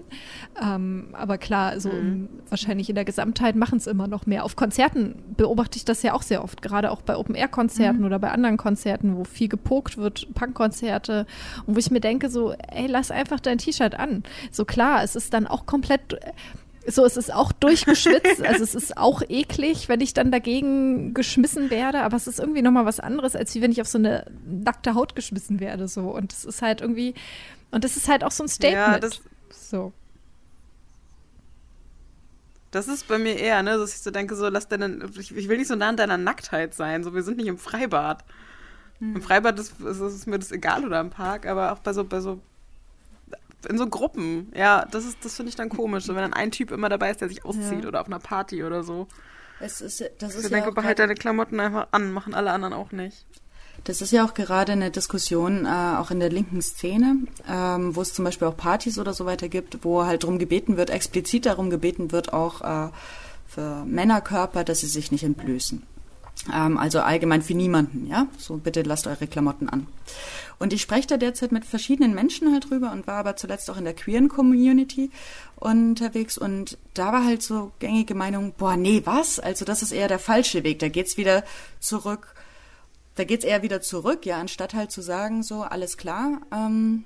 Ähm, aber klar, so mhm. wahrscheinlich in der Gesamtheit machen es immer noch mehr. Auf Konzerten beobachte ich das ja auch sehr oft, gerade auch bei Open-Air-Konzerten mhm. oder bei anderen Konzerten, wo viel gepokt wird, Punkkonzerte und wo ich mir denke so, ey, lass einfach dein T-Shirt an. So klar, es ist dann auch komplett so, es ist auch durchgeschwitzt, also es ist auch eklig, wenn ich dann dagegen geschmissen werde, aber es ist irgendwie nochmal was anderes, als wie wenn ich auf so eine nackte Haut geschmissen werde, so. Und es ist halt irgendwie, und das ist halt auch so ein Statement. Ja, das, so. Das ist bei mir eher, ne, dass ich so denke, so lass deine, ich, ich will nicht so nah an deiner Nacktheit sein. So, wir sind nicht im Freibad. Hm. Im Freibad ist, ist, ist, mir das egal oder im Park, aber auch bei so, bei so in so Gruppen. Ja, das ist, das finde ich dann komisch. So, wenn dann ein Typ immer dabei ist, der sich auszieht Ja. oder auf einer Party oder so. Es ist, das Ich ist denke, ja behalt deine Klamotten einfach an, machen alle anderen auch nicht. Das ist ja auch gerade eine Diskussion, äh, auch in der linken Szene, ähm, wo es zum Beispiel auch Partys oder so weiter gibt, wo halt darum gebeten wird, explizit darum gebeten wird, auch äh, für Männerkörper, dass sie sich nicht entblößen. Ähm, also allgemein für niemanden, ja. So bitte lasst eure Klamotten an. Und ich spreche da derzeit mit verschiedenen Menschen halt drüber und war aber zuletzt auch in der queeren Community unterwegs und da war halt so gängige Meinung, boah, nee, was? Also das ist eher der falsche Weg. Da geht's wieder zurück da geht's eher wieder zurück, ja, anstatt halt zu sagen, so, alles klar, ähm,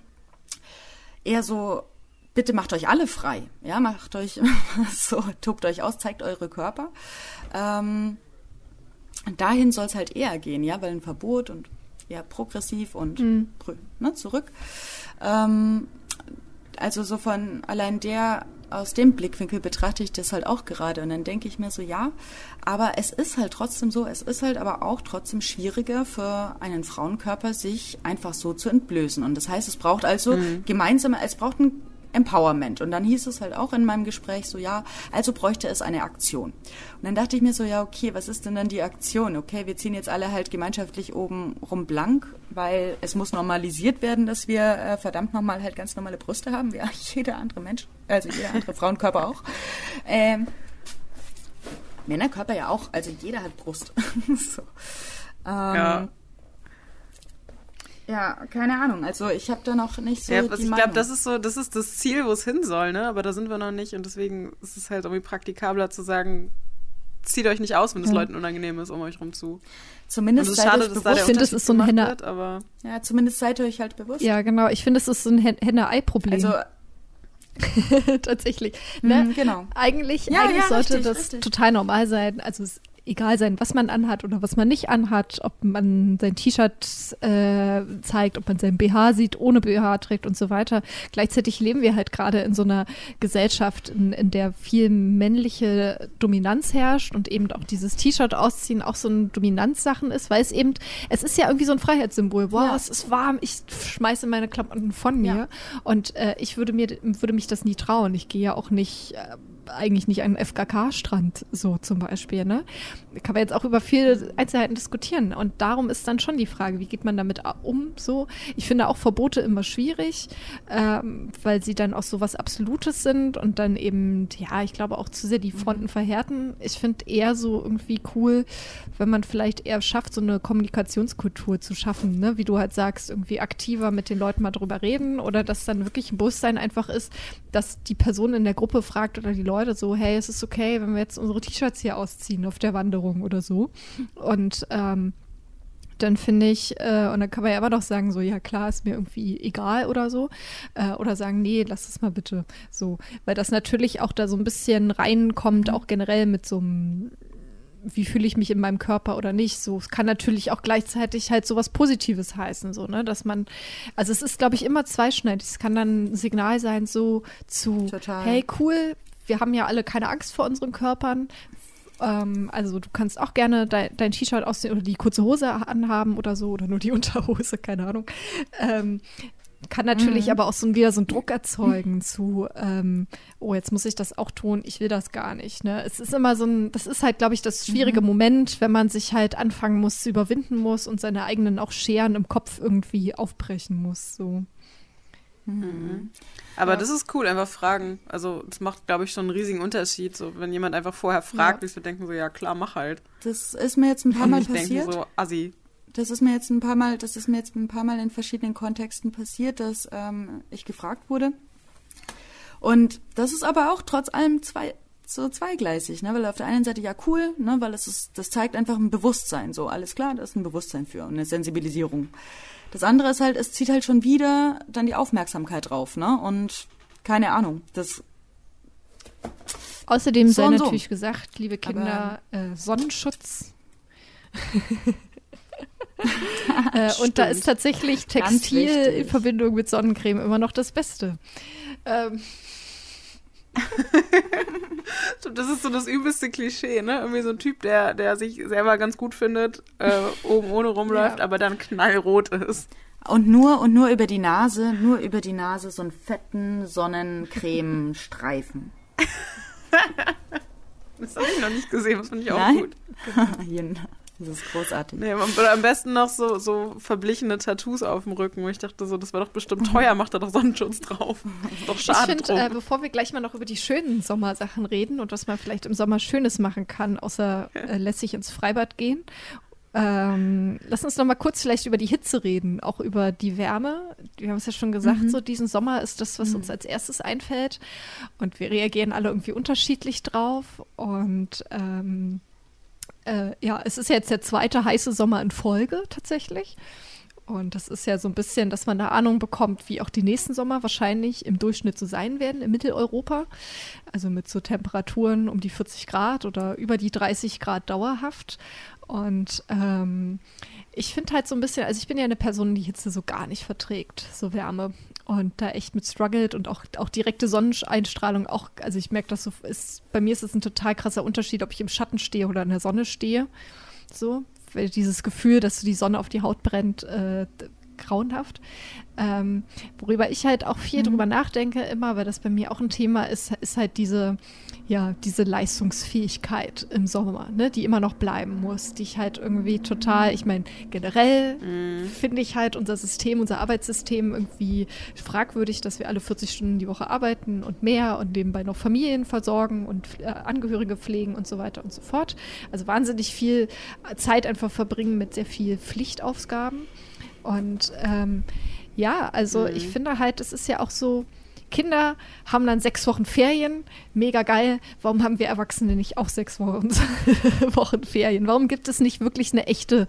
eher so, bitte macht euch alle frei, ja, macht euch [laughs] so, tobt euch aus, zeigt eure Körper. Ähm, dahin soll's halt eher gehen, ja, weil ein Verbot und ja, progressiv und prö- ne, zurück. Ähm, also so von allein der aus dem Blickwinkel betrachte ich das halt auch gerade. Und dann denke ich mir so ja, aber es ist halt trotzdem so, es ist halt aber auch trotzdem schwieriger für einen Frauenkörper sich einfach so zu entblößen. Und das heißt, es braucht also gemeinsame, es braucht ein Empowerment und dann hieß es halt auch in meinem Gespräch so ja, also bräuchte es eine Aktion. Und dann dachte ich mir so ja, okay, was ist denn dann die Aktion? Okay, wir ziehen jetzt alle halt gemeinschaftlich oben rum blank, weil es muss normalisiert werden, dass wir äh, verdammt nochmal halt ganz normale Brüste haben, wie [laughs] jeder andere Mensch, also jeder andere Frauenkörper auch. Ähm, Männerkörper ja auch, also jeder hat Brust. [laughs] so. ähm, Ja. Ja, keine Ahnung. Also ich habe da noch nicht so Ja, die was ich glaube, das ist so, das ist das Ziel, wo es hin soll, ne? Aber da sind wir noch nicht und deswegen ist es halt irgendwie praktikabler zu sagen, zieht euch nicht aus, wenn es Leuten unangenehm ist um euch rum zu. Zumindest es seid schade, euch da bewusst. Ich finde, Unterschied ist so ein Henne- wird, aber Ja, zumindest seid ihr euch halt bewusst. Ja, genau. Ich finde, es ist so ein Hen- Henne-Ei-Problem. Also, [laughs] Tatsächlich. Ne? Mhm, genau. Eigentlich, Ja, eigentlich ja, sollte richtig, das richtig. total normal sein. Also es egal sein, was man anhat oder was man nicht anhat, ob man sein T-Shirt äh, zeigt, ob man sein BH sieht, ohne BH trägt und so weiter. Gleichzeitig leben wir halt gerade in so einer Gesellschaft, in, in der viel männliche Dominanz herrscht und eben auch dieses T-Shirt ausziehen auch so ein Dominanzsachen ist, weil es eben, es ist ja irgendwie so ein Freiheitssymbol. Boah, Ja. es ist warm, ich schmeiße meine Klamotten von mir Ja. und äh, ich würde mir würde mich das nie trauen. Ich gehe ja auch nicht äh, eigentlich nicht den FKK-Strand, so zum Beispiel, ne? Kann man jetzt auch über viele Einzelheiten diskutieren. Und darum ist dann schon die Frage, wie geht man damit um, so? Ich finde auch Verbote immer schwierig, ähm, weil sie dann auch so was Absolutes sind und dann eben, ja, ich glaube auch zu sehr die Fronten verhärten. Ich finde eher so irgendwie cool, wenn man vielleicht eher schafft, so eine Kommunikationskultur zu schaffen, ne? Wie du halt sagst, irgendwie aktiver mit den Leuten mal drüber reden oder dass dann wirklich ein Bewusstsein einfach ist, dass die Person in der Gruppe fragt oder die Leute so, hey, es ist okay, wenn wir jetzt unsere T-Shirts hier ausziehen auf der Wanderung oder so. Und ähm, dann finde ich, äh, und dann kann man ja immer noch sagen, so, ja klar, ist mir irgendwie egal oder so. Äh, oder sagen, nee, lass es mal bitte so. Weil das natürlich auch da so ein bisschen reinkommt, auch generell mit so einem wie fühle ich mich in meinem Körper oder nicht. So, es kann natürlich auch gleichzeitig halt so was Positives heißen, so, ne, dass man, also es ist, glaube ich, immer zweischneidig. Es kann dann ein Signal sein, so zu, Total. hey, cool, wir haben ja alle keine Angst vor unseren Körpern. Ähm, also du kannst auch gerne dein, dein T-Shirt aussehen oder die kurze Hose anhaben oder so oder nur die [laughs] Unterhose, keine Ahnung. Ähm, kann natürlich Mhm. aber auch so wieder so einen Druck erzeugen zu, ähm, oh, jetzt muss ich das auch tun, ich will das gar nicht. Ne? Es ist immer so ein, das ist halt, glaube ich, das Mhm. schwierige Moment, wenn man sich halt anfangen muss, zu überwinden muss und seine eigenen auch Scheren im Kopf irgendwie aufbrechen muss. So. Aber Ja. das ist cool, einfach fragen. Also das macht, glaube ich, schon einen riesigen Unterschied. So, wenn jemand einfach vorher fragt, Ja. ja. wir denken so, ja klar, mach halt. Das ist mir jetzt ein paar [laughs] Mal nicht denken passiert. so, assi. Das ist mir jetzt ein paar Mal, das ist mir jetzt ein paar Mal in verschiedenen Kontexten passiert, dass ähm, ich gefragt wurde. Und das ist aber auch trotz allem zwei, so zweigleisig, ne? Weil auf der einen Seite ja cool, ne? Weil es ist, das zeigt einfach ein Bewusstsein, so alles klar, da ist ein Bewusstsein für und eine Sensibilisierung. Das andere ist halt, es zieht halt schon wieder dann die Aufmerksamkeit drauf, ne? Und keine Ahnung, das Außerdem So sei so. natürlich gesagt, liebe Kinder, äh, Sonnenschutz. [laughs] äh, und da ist tatsächlich Textil in. Verbindung mit Sonnencreme immer noch das Beste. Ähm, das ist so das übelste Klischee, ne? Irgendwie so ein Typ, der, der sich selber ganz gut findet, äh, oben ohne rumläuft, ja. aber dann knallrot ist. Und nur und nur über die Nase, nur über die Nase so einen fetten Sonnencremestreifen. [laughs] das habe ich noch nicht gesehen, das finde ich auch Nein? gut. [laughs] Das ist großartig. Nee, oder am besten noch so, so verblichene Tattoos auf dem Rücken, wo ich dachte, so, das war doch bestimmt teuer, macht da doch Sonnenschutz drauf. [laughs] Ist doch schade. Ich finde, äh, bevor wir gleich mal noch über die schönen Sommersachen reden und was man vielleicht im Sommer Schönes machen kann, außer äh, lässig ins Freibad gehen ähm, lass uns noch mal kurz vielleicht über die Hitze reden, auch über die Wärme. Wir haben es ja schon gesagt, mhm. so diesen Sommer ist das, was mhm. uns als erstes einfällt. Und wir reagieren alle irgendwie unterschiedlich drauf. Und ähm, äh, ja, es ist jetzt der zweite heiße Sommer in Folge tatsächlich. Und das ist ja so ein bisschen, dass man eine Ahnung bekommt, wie auch die nächsten Sommer wahrscheinlich im Durchschnitt so sein werden in Mitteleuropa. Also mit so Temperaturen um die 40 Grad oder über die 30 Grad dauerhaft. Und ähm, ich finde halt so ein bisschen, also ich bin ja eine Person, die Hitze so gar nicht verträgt, so Wärme. Und da echt mit struggelt und auch, auch direkte Sonneneinstrahlung auch, also ich merke, das so ist, bei mir ist es ein total krasser Unterschied, ob ich im Schatten stehe oder in der Sonne stehe. So, weil dieses Gefühl, dass die Sonne auf die Haut brennt, äh, grauenhaft. Ähm, worüber ich halt auch viel mhm. drüber nachdenke, immer, weil das bei mir auch ein Thema ist, ist halt diese, ja, diese Leistungsfähigkeit im Sommer, ne, die immer noch bleiben muss, die ich halt irgendwie total, ich meine, generell mhm. finde ich halt unser System, unser Arbeitssystem irgendwie fragwürdig, dass wir alle 40 Stunden die Woche arbeiten und mehr und nebenbei noch Familien versorgen und äh, Angehörige pflegen und so weiter und so fort. Also wahnsinnig viel Zeit einfach verbringen mit sehr viel Pflichtaufgaben. Und ähm, ja, also mhm. ich finde halt, es ist ja auch so, Kinder haben dann sechs Wochen Ferien, mega geil. Warum haben wir Erwachsene nicht auch sechs Wochen, [laughs] Wochen Ferien? Warum gibt es nicht wirklich eine echte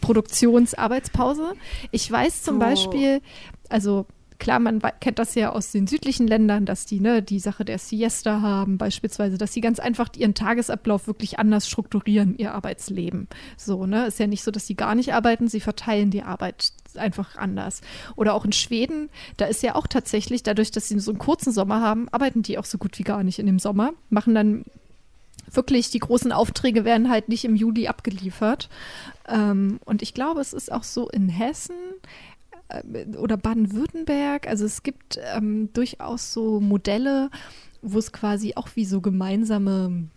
Produktionsarbeitspause? Ich weiß zum oh. Beispiel, also klar, man kennt das ja aus den südlichen Ländern, dass die ne, die Sache der Siesta haben, beispielsweise, dass sie ganz einfach ihren Tagesablauf wirklich anders strukturieren, ihr Arbeitsleben. So, ne? Ist ja nicht so, dass sie gar nicht arbeiten, sie verteilen die Arbeit einfach anders. Oder auch in Schweden, da ist ja auch tatsächlich, dadurch, dass sie so einen kurzen Sommer haben, arbeiten die auch so gut wie gar nicht in dem Sommer, machen dann wirklich die großen Aufträge werden halt nicht im Juli abgeliefert. Ähm, und ich glaube, es ist auch so in Hessen, oder Baden-Württemberg. Also es gibt ähm, durchaus so Modelle, wo es quasi auch wie so gemeinsame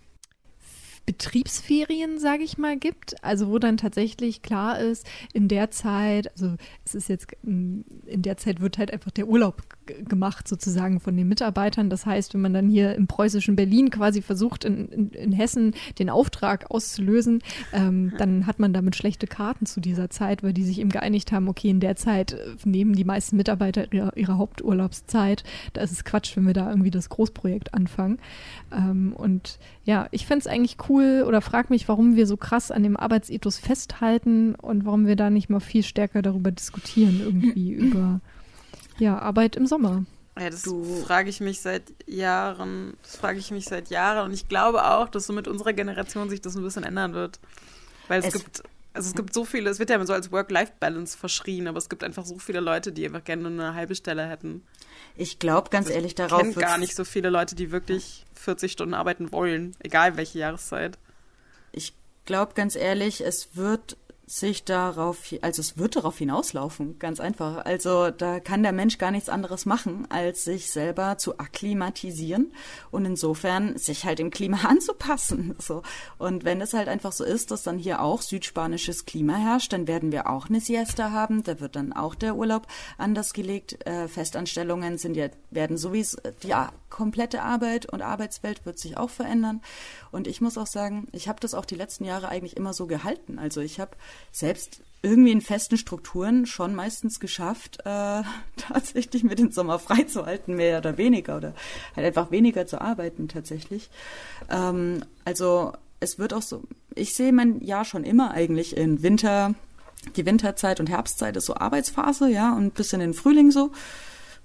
Betriebsferien, sage ich mal, gibt. Also wo dann tatsächlich klar ist, in der Zeit, also es ist jetzt, mm, in der Zeit wird halt einfach der Urlaub gemacht sozusagen von den Mitarbeitern. Das heißt, wenn man dann hier im preußischen Berlin quasi versucht, in, in, in Hessen den Auftrag auszulösen, ähm, dann hat man damit schlechte Karten zu dieser Zeit, weil die sich eben geeinigt haben, okay, in der Zeit äh, nehmen die meisten Mitarbeiter ihre, ihre Haupturlaubszeit. Da ist es Quatsch, wenn wir da irgendwie das Großprojekt anfangen. Ähm, und ja, ich fände es eigentlich cool oder frage mich, warum wir so krass an dem Arbeitsethos festhalten und warum wir da nicht mal viel stärker darüber diskutieren, irgendwie [laughs] über ja, Arbeit im Sommer. Ja, das frage ich mich seit Jahren. Das frage ich mich seit Jahren. Und ich glaube auch, dass so mit unserer Generation sich das ein bisschen ändern wird. Weil es, es gibt, also es gibt so viele, es wird ja immer so als Work-Life-Balance verschrien, aber es gibt einfach so viele Leute, die einfach gerne nur eine halbe Stelle hätten. Ich glaube ganz also ehrlich darauf. Ich gar nicht so viele Leute, die wirklich 40 Stunden arbeiten wollen, egal welche Jahreszeit. Ich glaube ganz ehrlich, es wird sich darauf, also es wird darauf hinauslaufen, ganz einfach. Also da kann der Mensch gar nichts anderes machen, als sich selber zu akklimatisieren und insofern sich halt dem Klima [laughs] anzupassen. So. Und wenn es halt einfach so ist, dass dann hier auch südspanisches Klima herrscht, dann werden wir auch eine Siesta haben, da wird dann auch der Urlaub anders gelegt. Äh, Festanstellungen sind ja, werden sowieso, die komplette Arbeit und Arbeitswelt wird sich auch verändern. Und ich muss auch sagen, ich habe das auch die letzten Jahre eigentlich immer so gehalten. Also ich habe selbst irgendwie in festen Strukturen schon meistens geschafft, äh, [laughs] tatsächlich mir den Sommer freizuhalten, mehr oder weniger, oder halt einfach weniger zu arbeiten tatsächlich. Ähm, also es wird auch so, ich sehe mein Jahr schon immer eigentlich in Winter, die Winterzeit und Herbstzeit ist so Arbeitsphase, ja, und bisschen in Frühling so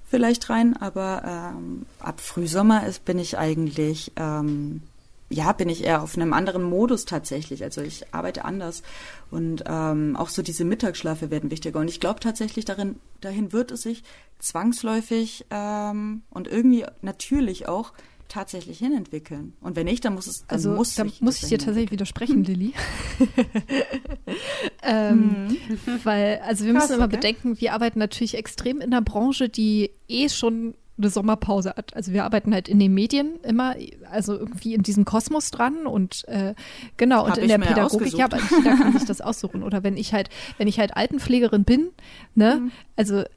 vielleicht rein, aber ähm, ab Frühsommer ist, bin ich eigentlich ähm, ja, bin ich eher auf einem anderen Modus tatsächlich. Also ich arbeite anders und ähm, auch so diese Mittagsschlafe werden wichtiger. Und ich glaube tatsächlich, darin, dahin wird es sich zwangsläufig ähm, und irgendwie natürlich auch tatsächlich hinentwickeln. Und wenn nicht, dann muss es, dann also muss, da muss ich dir tatsächlich widersprechen, Lilly. [laughs] ähm, mhm. Weil, also wir Krass, müssen immer okay. bedenken, wir arbeiten natürlich extrem in einer Branche, die eh schon eine Sommerpause hat. Also wir arbeiten halt in den Medien immer, also irgendwie in diesem Kosmos dran und äh, genau, Hab und in der Pädagogik, ja, aber jeder kann sich das aussuchen. Oder wenn ich halt, wenn ich halt Altenpflegerin bin, ne, mhm. also äh,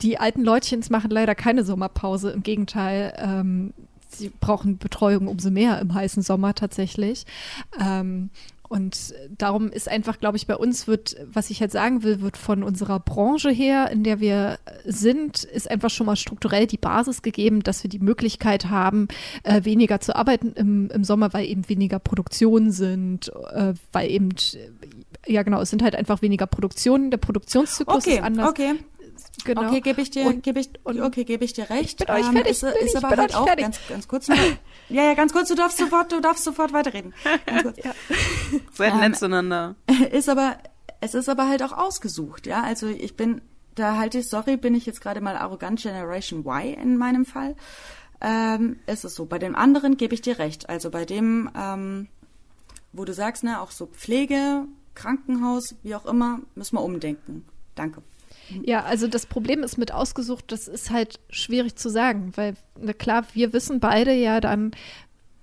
die alten Leutchens machen leider keine Sommerpause, im Gegenteil, ähm, sie brauchen Betreuung umso mehr im heißen Sommer tatsächlich. Ähm, und darum ist einfach, glaube ich, bei uns wird, was ich halt sagen will, wird von unserer Branche her, in der wir sind, ist einfach schon mal strukturell die Basis gegeben, dass wir die Möglichkeit haben, äh, weniger zu arbeiten im, im Sommer, weil eben weniger Produktionen sind, äh, weil eben, ja genau, es sind halt einfach weniger Produktionen, der Produktionszyklus okay, ist anders. Okay, Genau. Okay, gebe ich dir, gebe ich, okay, gebe ich dir recht. Ich bin euch ähm, fertig. Ist, ist aber halt auch fertig. ganz, ganz kurz. Noch, [laughs] ja, ja, ganz kurz. Du darfst sofort, du darfst sofort weiterreden. [laughs] Ganz kurz. ja. [laughs] Seid ähm, nett zueinander. Ist aber, es ist aber halt auch ausgesucht, ja. Also ich bin, da halte ich, sorry, bin ich jetzt gerade mal arrogant Generation Y in meinem Fall. Ähm, ist es so. Bei den anderen gebe ich dir recht. Also bei dem, ähm, wo du sagst, ne, auch so Pflege, Krankenhaus, wie auch immer, müssen wir umdenken. Danke. Ja, also das Problem ist mit ausgesucht, das ist halt schwierig zu sagen, weil, na klar, wir wissen beide ja dann,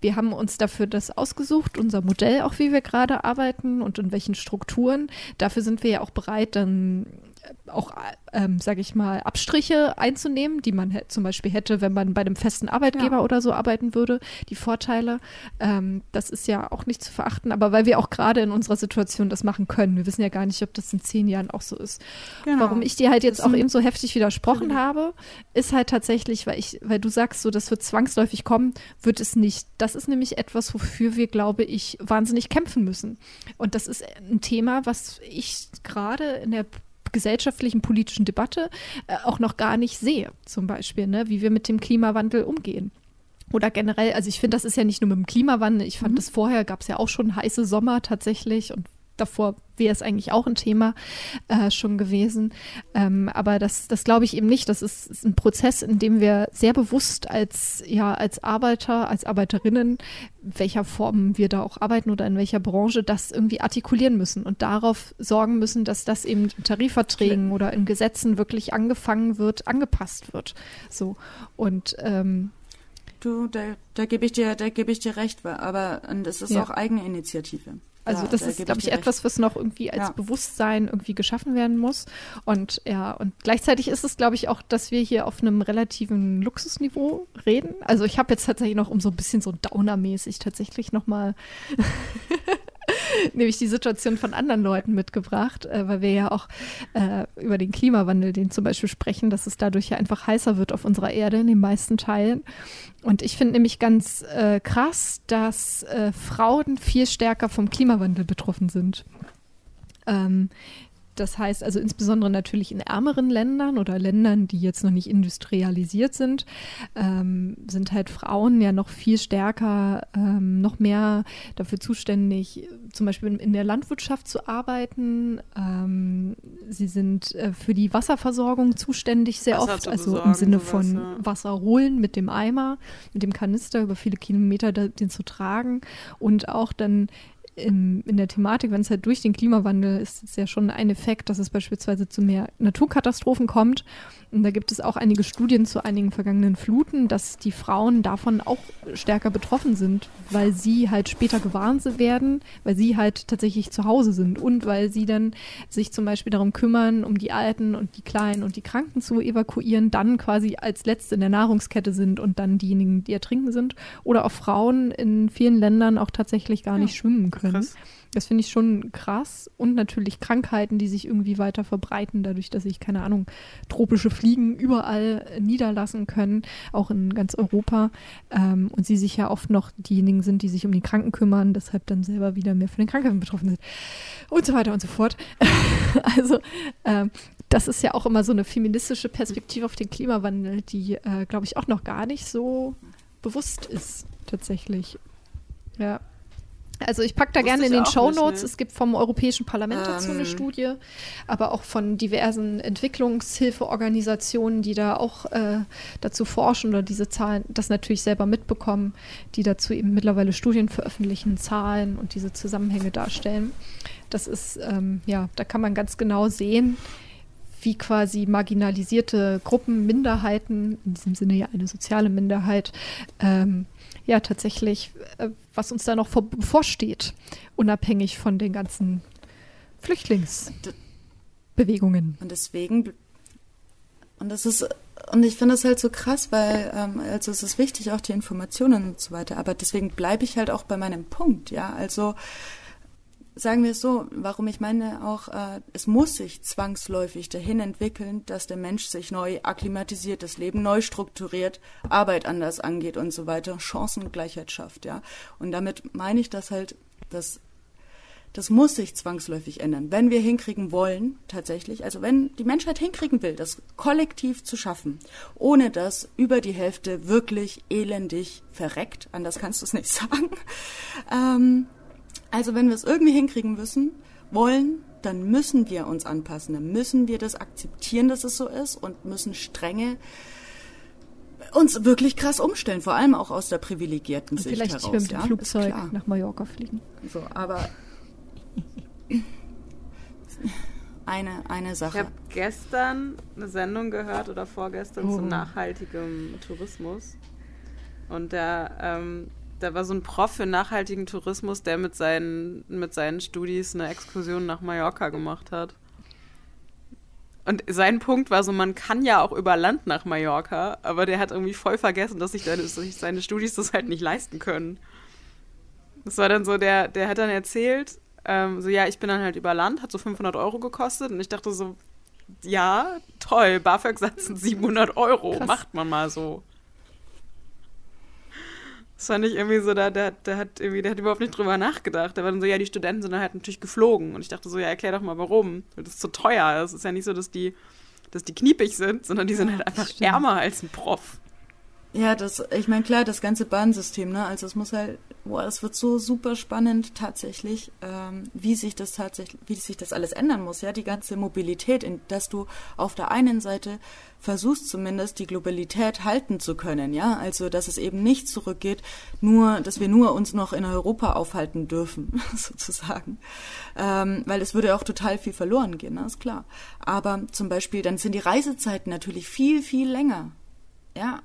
wir haben uns dafür das ausgesucht, unser Modell, auch wie wir gerade arbeiten und in welchen Strukturen. Dafür sind wir ja auch bereit, dann auch, ähm, sage ich mal, Abstriche einzunehmen, die man zum Beispiel hätte, wenn man bei einem festen Arbeitgeber ja. oder so arbeiten würde, die Vorteile. Ähm, das ist ja auch nicht zu verachten, aber weil wir auch gerade in unserer Situation das machen können. Wir wissen ja gar nicht, ob das in zehn Jahren auch so ist. Genau. Warum ich dir halt jetzt auch eben so heftig widersprochen mhm. habe, ist halt tatsächlich, weil ich, weil du sagst, so, das wird zwangsläufig kommen, wird es nicht. Das ist nämlich etwas, wofür wir, glaube ich, wahnsinnig kämpfen müssen. Und das ist ein Thema, was ich gerade in der gesellschaftlichen, politischen Debatte äh, auch noch gar nicht sehe, zum Beispiel, ne? wie wir mit dem Klimawandel umgehen. Oder generell, also ich finde, das ist ja nicht nur mit dem Klimawandel. Ich fand mhm. das vorher, gab es ja auch schon heiße Sommer tatsächlich und davor wäre es eigentlich auch ein Thema äh, schon gewesen. Ähm, aber das, das glaube ich eben nicht. Das ist, ist, ein Prozess, in dem wir sehr bewusst als, ja, als Arbeiter, als Arbeiterinnen, welcher Form wir da auch arbeiten oder in welcher Branche, das irgendwie artikulieren müssen und darauf sorgen müssen, dass das eben in Tarifverträgen oder in Gesetzen wirklich angefangen wird, angepasst wird. So. Und ähm, Du, da, da gebe ich dir, da gebe ich dir recht, aber es ist ja. auch Eigeninitiative. Also ja, das da ist, glaube ich, ich etwas, was noch irgendwie als ja. Bewusstsein irgendwie geschaffen werden muss. Und ja, und gleichzeitig ist es, glaube ich, auch, dass wir hier auf einem relativen Luxusniveau reden. Also ich habe jetzt tatsächlich noch um so ein bisschen so Downer-mäßig tatsächlich nochmal [laughs] nämlich die Situation von anderen Leuten mitgebracht, äh, weil wir ja auch äh, über den Klimawandel, den zum Beispiel sprechen, dass es dadurch ja einfach heißer wird auf unserer Erde in den meisten Teilen. Und ich finde nämlich ganz äh, krass, dass äh, Frauen viel stärker vom Klimawandel betroffen sind. Ähm, das heißt also insbesondere natürlich in ärmeren Ländern oder Ländern, die jetzt noch nicht industrialisiert sind, ähm, sind halt Frauen ja noch viel stärker, ähm, noch mehr dafür zuständig, zum Beispiel in der Landwirtschaft zu arbeiten. Ähm, sie sind äh, für die Wasserversorgung zuständig sehr Wasser oft, also im Sinne von Wasser. Wasser holen mit dem Eimer, mit dem Kanister über viele Kilometer den zu tragen und auch dann in, der Thematik, wenn es halt durch den Klimawandel ist, ist ja schon ein Effekt, dass es beispielsweise zu mehr Naturkatastrophen kommt. Und da gibt es auch einige Studien zu einigen vergangenen Fluten, dass die Frauen davon auch stärker betroffen sind, weil sie halt später gewarnt werden, weil sie halt tatsächlich zu Hause sind und weil sie dann sich zum Beispiel darum kümmern, um die Alten und die Kleinen und die Kranken zu evakuieren, dann quasi als Letzte in der Nahrungskette sind und dann diejenigen, die ertrinken sind. Oder auch Frauen in vielen Ländern auch tatsächlich gar ja. nicht schwimmen können. Krass. Das finde ich schon krass. Und natürlich Krankheiten, die sich irgendwie weiter verbreiten, dadurch, dass sich, keine Ahnung, tropische Fliegen überall niederlassen können, auch in ganz Europa. Ähm, und sie sich ja oft noch diejenigen sind, die sich um die Kranken kümmern, deshalb dann selber wieder mehr von den Krankheiten betroffen sind. Und so weiter und so fort. [laughs] also, ähm, das ist ja auch immer so eine feministische Perspektive auf den Klimawandel, die, äh, glaube ich, auch noch gar nicht so bewusst ist, tatsächlich. Ja. Also ich packe da gerne in den Show Notes. Es gibt vom Europäischen Parlament dazu eine ähm. Studie, aber auch von diversen Entwicklungshilfeorganisationen, die da auch äh, dazu forschen oder diese Zahlen, das natürlich selber mitbekommen, die dazu eben mittlerweile Studien veröffentlichen, Zahlen und diese Zusammenhänge darstellen. Das ist, ähm, ja, da kann man ganz genau sehen, wie quasi marginalisierte Gruppen, Minderheiten, in diesem Sinne ja eine soziale Minderheit, ähm, ja tatsächlich, äh, was uns da noch vor, bevorsteht, unabhängig von den ganzen Flüchtlingsbewegungen. Und deswegen, und das ist, und ich finde das halt so krass, weil, ähm, also es ist wichtig, auch die Informationen und so weiter, aber deswegen bleibe ich halt auch bei meinem Punkt, ja, also sagen wir es so, warum ich meine auch, äh, es muss sich zwangsläufig dahin entwickeln, dass der Mensch sich neu akklimatisiert, das Leben neu strukturiert, Arbeit anders angeht und so weiter, Chancengleichheit schafft, ja. Und damit meine ich das halt, dass das muss sich zwangsläufig ändern. Wenn wir hinkriegen wollen, tatsächlich, also wenn die Menschheit hinkriegen will, das kollektiv zu schaffen, ohne dass über die Hälfte wirklich elendig verreckt, anders kannst du es nicht [laughs] sagen, ähm, also wenn wir es irgendwie hinkriegen müssen, wollen, dann müssen wir uns anpassen, dann müssen wir das akzeptieren, dass es so ist und müssen strenge uns wirklich krass umstellen, vor allem auch aus der privilegierten und Sicht vielleicht heraus. Vielleicht mit dem Flugzeug nach Mallorca fliegen. So, aber [laughs] eine, eine Sache. Ich habe gestern eine Sendung gehört oder vorgestern oh. zu nachhaltigem Tourismus. Und der ähm, da war so ein Prof für nachhaltigen Tourismus, der mit seinen, mit seinen Studis eine Exkursion nach Mallorca gemacht hat. Und sein Punkt war so, man kann ja auch über Land nach Mallorca, aber der hat irgendwie voll vergessen, dass sich, dass sich seine Studis das halt nicht leisten können. Das war dann so, der, der hat dann erzählt, ähm, so ja, ich bin dann halt über Land, hat so 500 Euro gekostet und ich dachte so, ja, toll, BAföG-Satz sind 700 Euro, Krass. macht man mal so. Das fand ich irgendwie so, da, der, der hat irgendwie, der hat überhaupt nicht drüber nachgedacht. War dann so, ja, die Studenten sind dann halt natürlich geflogen. Und ich dachte so, ja, erklär doch mal warum. Das ist zu teuer. Es ist ja nicht so, dass die, dass die kniepig sind, sondern die sind halt einfach ärmer als ein Prof. Ja, das, ich meine, klar, das ganze Bahnsystem, ne? Also es muss halt, boah, es wird so super spannend tatsächlich, ähm, wie sich das tatsächlich, wie sich das alles ändern muss, ja, die ganze Mobilität, in dass du auf der einen Seite versuchst zumindest die Globalität halten zu können, ja, also dass es eben nicht zurückgeht, nur, dass wir nur uns noch in Europa aufhalten dürfen, [laughs] sozusagen, ähm, weil es würde auch total viel verloren gehen, ne? ist klar. Aber zum Beispiel, dann sind die Reisezeiten natürlich viel, viel länger, ja.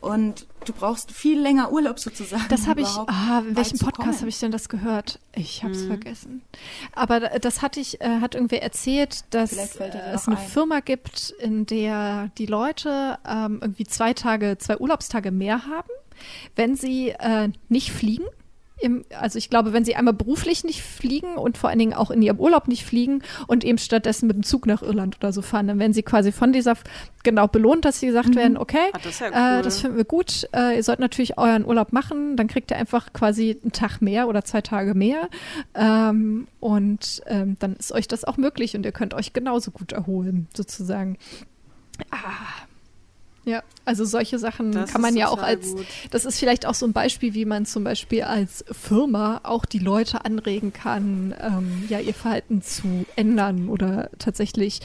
Und du brauchst viel länger Urlaub sozusagen. Das habe ich, ah, in welchem Podcast habe ich denn das gehört? Ich habe es mhm. vergessen. Aber das hatte ich, äh, hat irgendwer erzählt, dass es eine ein. Firma gibt, in der die Leute ähm, irgendwie zwei Tage, zwei Urlaubstage mehr haben, wenn sie äh, nicht fliegen im, also ich glaube, wenn sie einmal beruflich nicht fliegen und vor allen Dingen auch in ihrem Urlaub nicht fliegen und eben stattdessen mit dem Zug nach Irland oder so fahren, dann werden sie quasi von dieser genau belohnt, dass sie gesagt mhm. werden, okay, Ach, das, ja cool. äh, das, finden wir gut, äh, ihr sollt natürlich euren Urlaub machen, dann kriegt ihr einfach quasi einen Tag mehr oder zwei Tage mehr ähm, und ähm, dann ist euch das auch möglich und ihr könnt euch genauso gut erholen, sozusagen. Ah, ja, also solche Sachen das kann man ja auch als, gut. das ist vielleicht auch so ein Beispiel, wie man zum Beispiel als Firma auch die Leute anregen kann, ähm, ja, ihr Verhalten zu ändern oder tatsächlich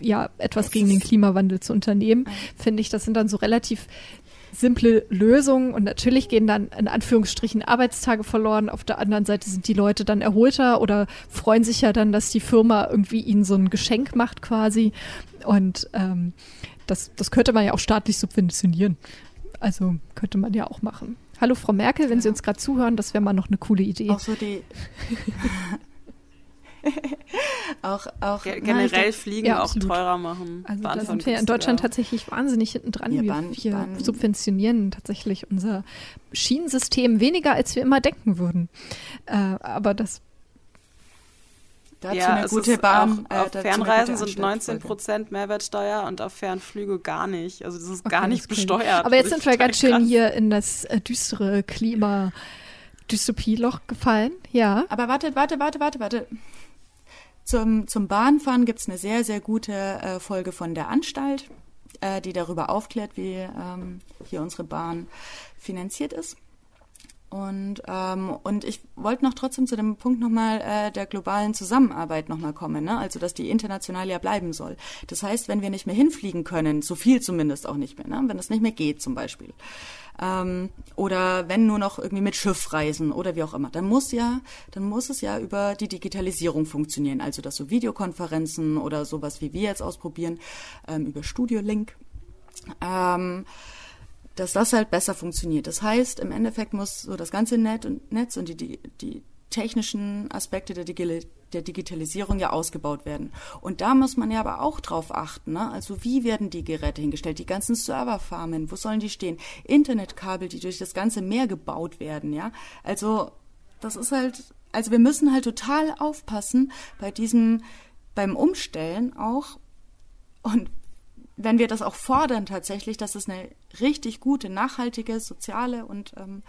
ja etwas gegen den Klimawandel zu unternehmen. Finde ich, das sind dann so relativ simple Lösungen und natürlich gehen dann in Anführungsstrichen Arbeitstage verloren. Auf der anderen Seite sind die Leute dann erholter oder freuen sich ja dann, dass die Firma irgendwie ihnen so ein Geschenk macht quasi. Und ähm, das, das könnte man ja auch staatlich subventionieren. Also könnte man ja auch machen. Hallo Frau Merkel, wenn ja. Sie uns gerade zuhören, das wäre mal noch eine coole Idee. Auch so die. [laughs] auch, auch generell na, Fliegen ja, auch teurer machen. Also da sind wir in Deutschland ja. tatsächlich wahnsinnig hinten dran. Ja, wir, Bahn, wir Bahn. subventionieren tatsächlich unser Schienensystem weniger, als wir immer denken würden. Äh, aber das Dazu ja, eine gute Bahn. Auch, äh, auf Fernreisen sind 19 Prozent Mehrwertsteuer und auf Fernflüge gar nicht. Also das ist okay, gar nicht besteuert. Aber jetzt sind wir ganz schön krass. hier in das äh, düstere Klima Dystopieloch gefallen. Ja. Aber warte, warte, warte, warte, warte. Zum, zum Bahnfahren gibt es eine sehr, sehr gute äh, Folge von der Anstalt, äh, die darüber aufklärt, wie ähm, hier unsere Bahn finanziert ist. Und, ähm, und ich wollte noch trotzdem zu dem Punkt nochmal äh, der globalen Zusammenarbeit nochmal kommen, ne? also dass die international ja bleiben soll. Das heißt, wenn wir nicht mehr hinfliegen können, so viel zumindest auch nicht mehr, ne? wenn das nicht mehr geht zum Beispiel, ähm, oder wenn nur noch irgendwie mit Schiff reisen oder wie auch immer, dann muss ja, dann muss es ja über die Digitalisierung funktionieren, also dass so Videokonferenzen oder sowas wie wir jetzt ausprobieren, ähm, über Studio Link. Ähm, dass das halt besser funktioniert. Das heißt, im Endeffekt muss so das ganze Net und Netz und die, die, die technischen Aspekte der, Digi der Digitalisierung ja ausgebaut werden. Und da muss man ja aber auch drauf achten. Ne? Also wie werden die Geräte hingestellt? Die ganzen Serverfarmen, wo sollen die stehen? Internetkabel, die durch das ganze Meer gebaut werden. Ja, also das ist halt, also wir müssen halt total aufpassen bei diesem, beim Umstellen auch. Und wenn wir das auch fordern tatsächlich, dass es eine richtig gute, nachhaltige, soziale und ähm,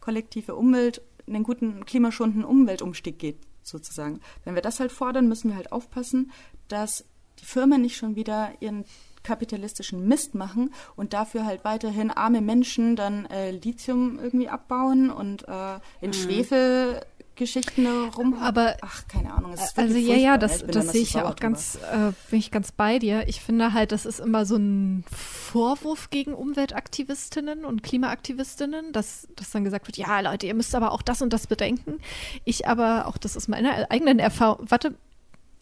kollektive Umwelt, einen guten klimaschonenden Umweltumstieg geht, sozusagen. Wenn wir das halt fordern, müssen wir halt aufpassen, dass die Firmen nicht schon wieder ihren kapitalistischen Mist machen und dafür halt weiterhin arme Menschen dann äh, Lithium irgendwie abbauen und äh, in mhm. Schwefel Geschichten rum Aber ach, keine Ahnung. also ja, ja, das, das sehe ich ja auch ganz, äh, bin ich ganz bei dir. Ich finde halt, das ist immer so ein Vorwurf gegen Umweltaktivistinnen und Klimaaktivistinnen, dass, dass dann gesagt wird, ja Leute, ihr müsst aber auch das und das bedenken. Ich aber, auch das ist meine eigenen Erfahrung, warte,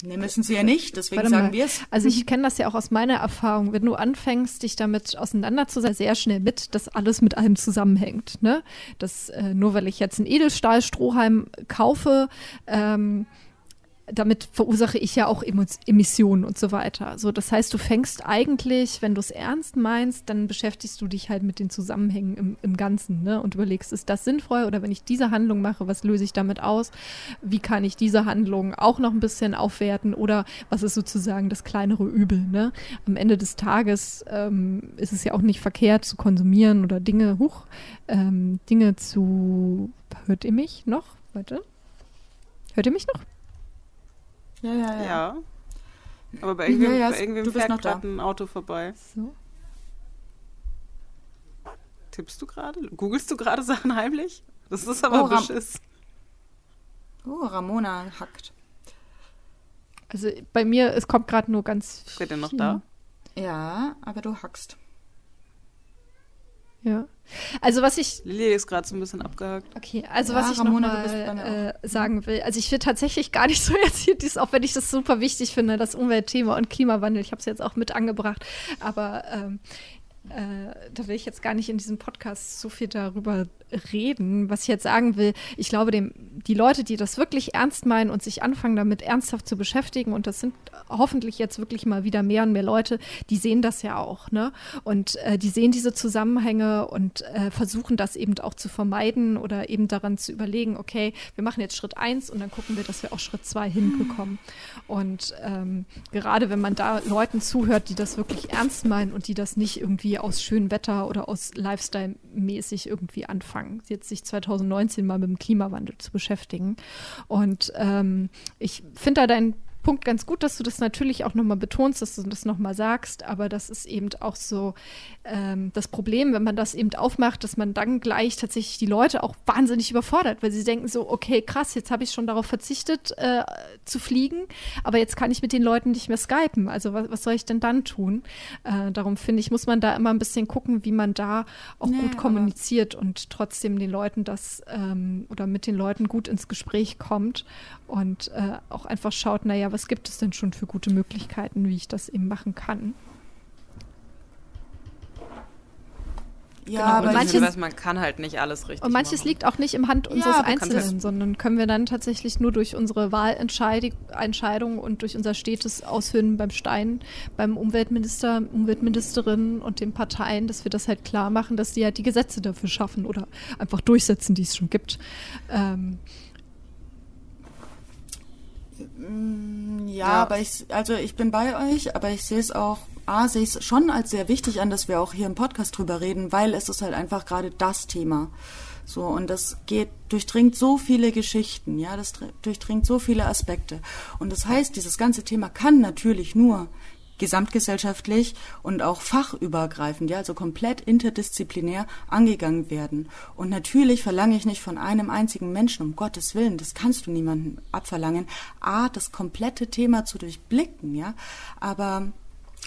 Ne, müssen sie ja nicht, deswegen sagen wir es. Also ich kenne das ja auch aus meiner Erfahrung. Wenn du anfängst, dich damit auseinanderzusetzen, sehr schnell mit, dass alles mit allem zusammenhängt. Ne? Dass äh, nur weil ich jetzt einen Edelstahlstrohhalm kaufe, ähm, damit verursache ich ja auch Emissionen und so weiter. So, das heißt, du fängst eigentlich, wenn du es ernst meinst, dann beschäftigst du dich halt mit den Zusammenhängen im, im Ganzen ne? und überlegst, ist das sinnvoll oder wenn ich diese Handlung mache, was löse ich damit aus? Wie kann ich diese Handlung auch noch ein bisschen aufwerten oder was ist sozusagen das kleinere Übel? Ne? Am Ende des Tages ähm, ist es ja auch nicht verkehrt zu konsumieren oder Dinge, huch, ähm, Dinge zu. Hört ihr mich noch? Warte. Hört ihr mich noch? Ja, ja, ja. ja. Aber bei irgendwem, ja, ja, bei irgendwem fährt gerade ein Auto vorbei. So. Tippst du gerade? Googlest du gerade Sachen heimlich? Das ist aber oh, beschiss. Oh, Ramona hackt. Also bei mir, es kommt gerade nur ganz. Seid ihr noch da? Ja, aber du hackst. Ja. Also was ich. Lili ist gerade so ein bisschen abgehakt. Okay, also ja, was ich Ramona, mal, äh, sagen will, also ich will tatsächlich gar nicht so [laughs] jetzt hier dies, auch wenn ich das super wichtig finde, das Umweltthema und Klimawandel, ich habe es jetzt auch mit angebracht, aber ähm, äh, da will ich jetzt gar nicht in diesem Podcast so viel darüber reden. Was ich jetzt sagen will, ich glaube, dem, die Leute, die das wirklich ernst meinen und sich anfangen, damit ernsthaft zu beschäftigen, und das sind hoffentlich jetzt wirklich mal wieder mehr und mehr Leute, die sehen das ja auch, ne? Und äh, die sehen diese Zusammenhänge und äh, versuchen das eben auch zu vermeiden oder eben daran zu überlegen, okay, wir machen jetzt Schritt eins und dann gucken wir, dass wir auch Schritt zwei hinbekommen. Und ähm, gerade wenn man da Leuten zuhört, die das wirklich ernst meinen und die das nicht irgendwie aus schönem Wetter oder aus Lifestyle-mäßig irgendwie anfangen anfangen, jetzt sich 2019 mal mit dem Klimawandel zu beschäftigen. Und ähm, ich finde da dein Punkt ganz gut, dass du das natürlich auch nochmal betonst, dass du das nochmal sagst, aber das ist eben auch so ähm, das Problem, wenn man das eben aufmacht, dass man dann gleich tatsächlich die Leute auch wahnsinnig überfordert, weil sie denken so, okay, krass, jetzt habe ich schon darauf verzichtet äh, zu fliegen, aber jetzt kann ich mit den Leuten nicht mehr skypen. Also was, was soll ich denn dann tun? Äh, darum finde ich, muss man da immer ein bisschen gucken, wie man da auch nee, gut kommuniziert und trotzdem den Leuten das ähm, oder mit den Leuten gut ins Gespräch kommt und äh, auch einfach schaut, naja, was gibt es denn schon für gute Möglichkeiten, wie ich das eben machen kann. Ja, genau. aber manches, weiß, man kann halt nicht alles richtig. Und manches machen. liegt auch nicht im Hand unseres ja, Einzelnen, sondern können wir dann tatsächlich nur durch unsere Wahlentscheidung und durch unser stetes Aushöhlen beim Stein, beim Umweltminister, Umweltministerin und den Parteien, dass wir das halt klar machen, dass die halt die Gesetze dafür schaffen oder einfach durchsetzen, die es schon gibt. Ähm, ja, ja, aber ich, also ich bin bei euch, aber ich sehe es auch, A, sehe ich es schon als sehr wichtig an, dass wir auch hier im Podcast drüber reden, weil es ist halt einfach gerade das Thema. So, und das geht, durchdringt so viele Geschichten, ja, das durchdringt so viele Aspekte. Und das heißt, dieses ganze Thema kann natürlich nur gesamtgesellschaftlich und auch fachübergreifend, ja, also komplett interdisziplinär angegangen werden. Und natürlich verlange ich nicht von einem einzigen Menschen, um Gottes Willen, das kannst du niemandem abverlangen, A, das komplette Thema zu durchblicken, ja, aber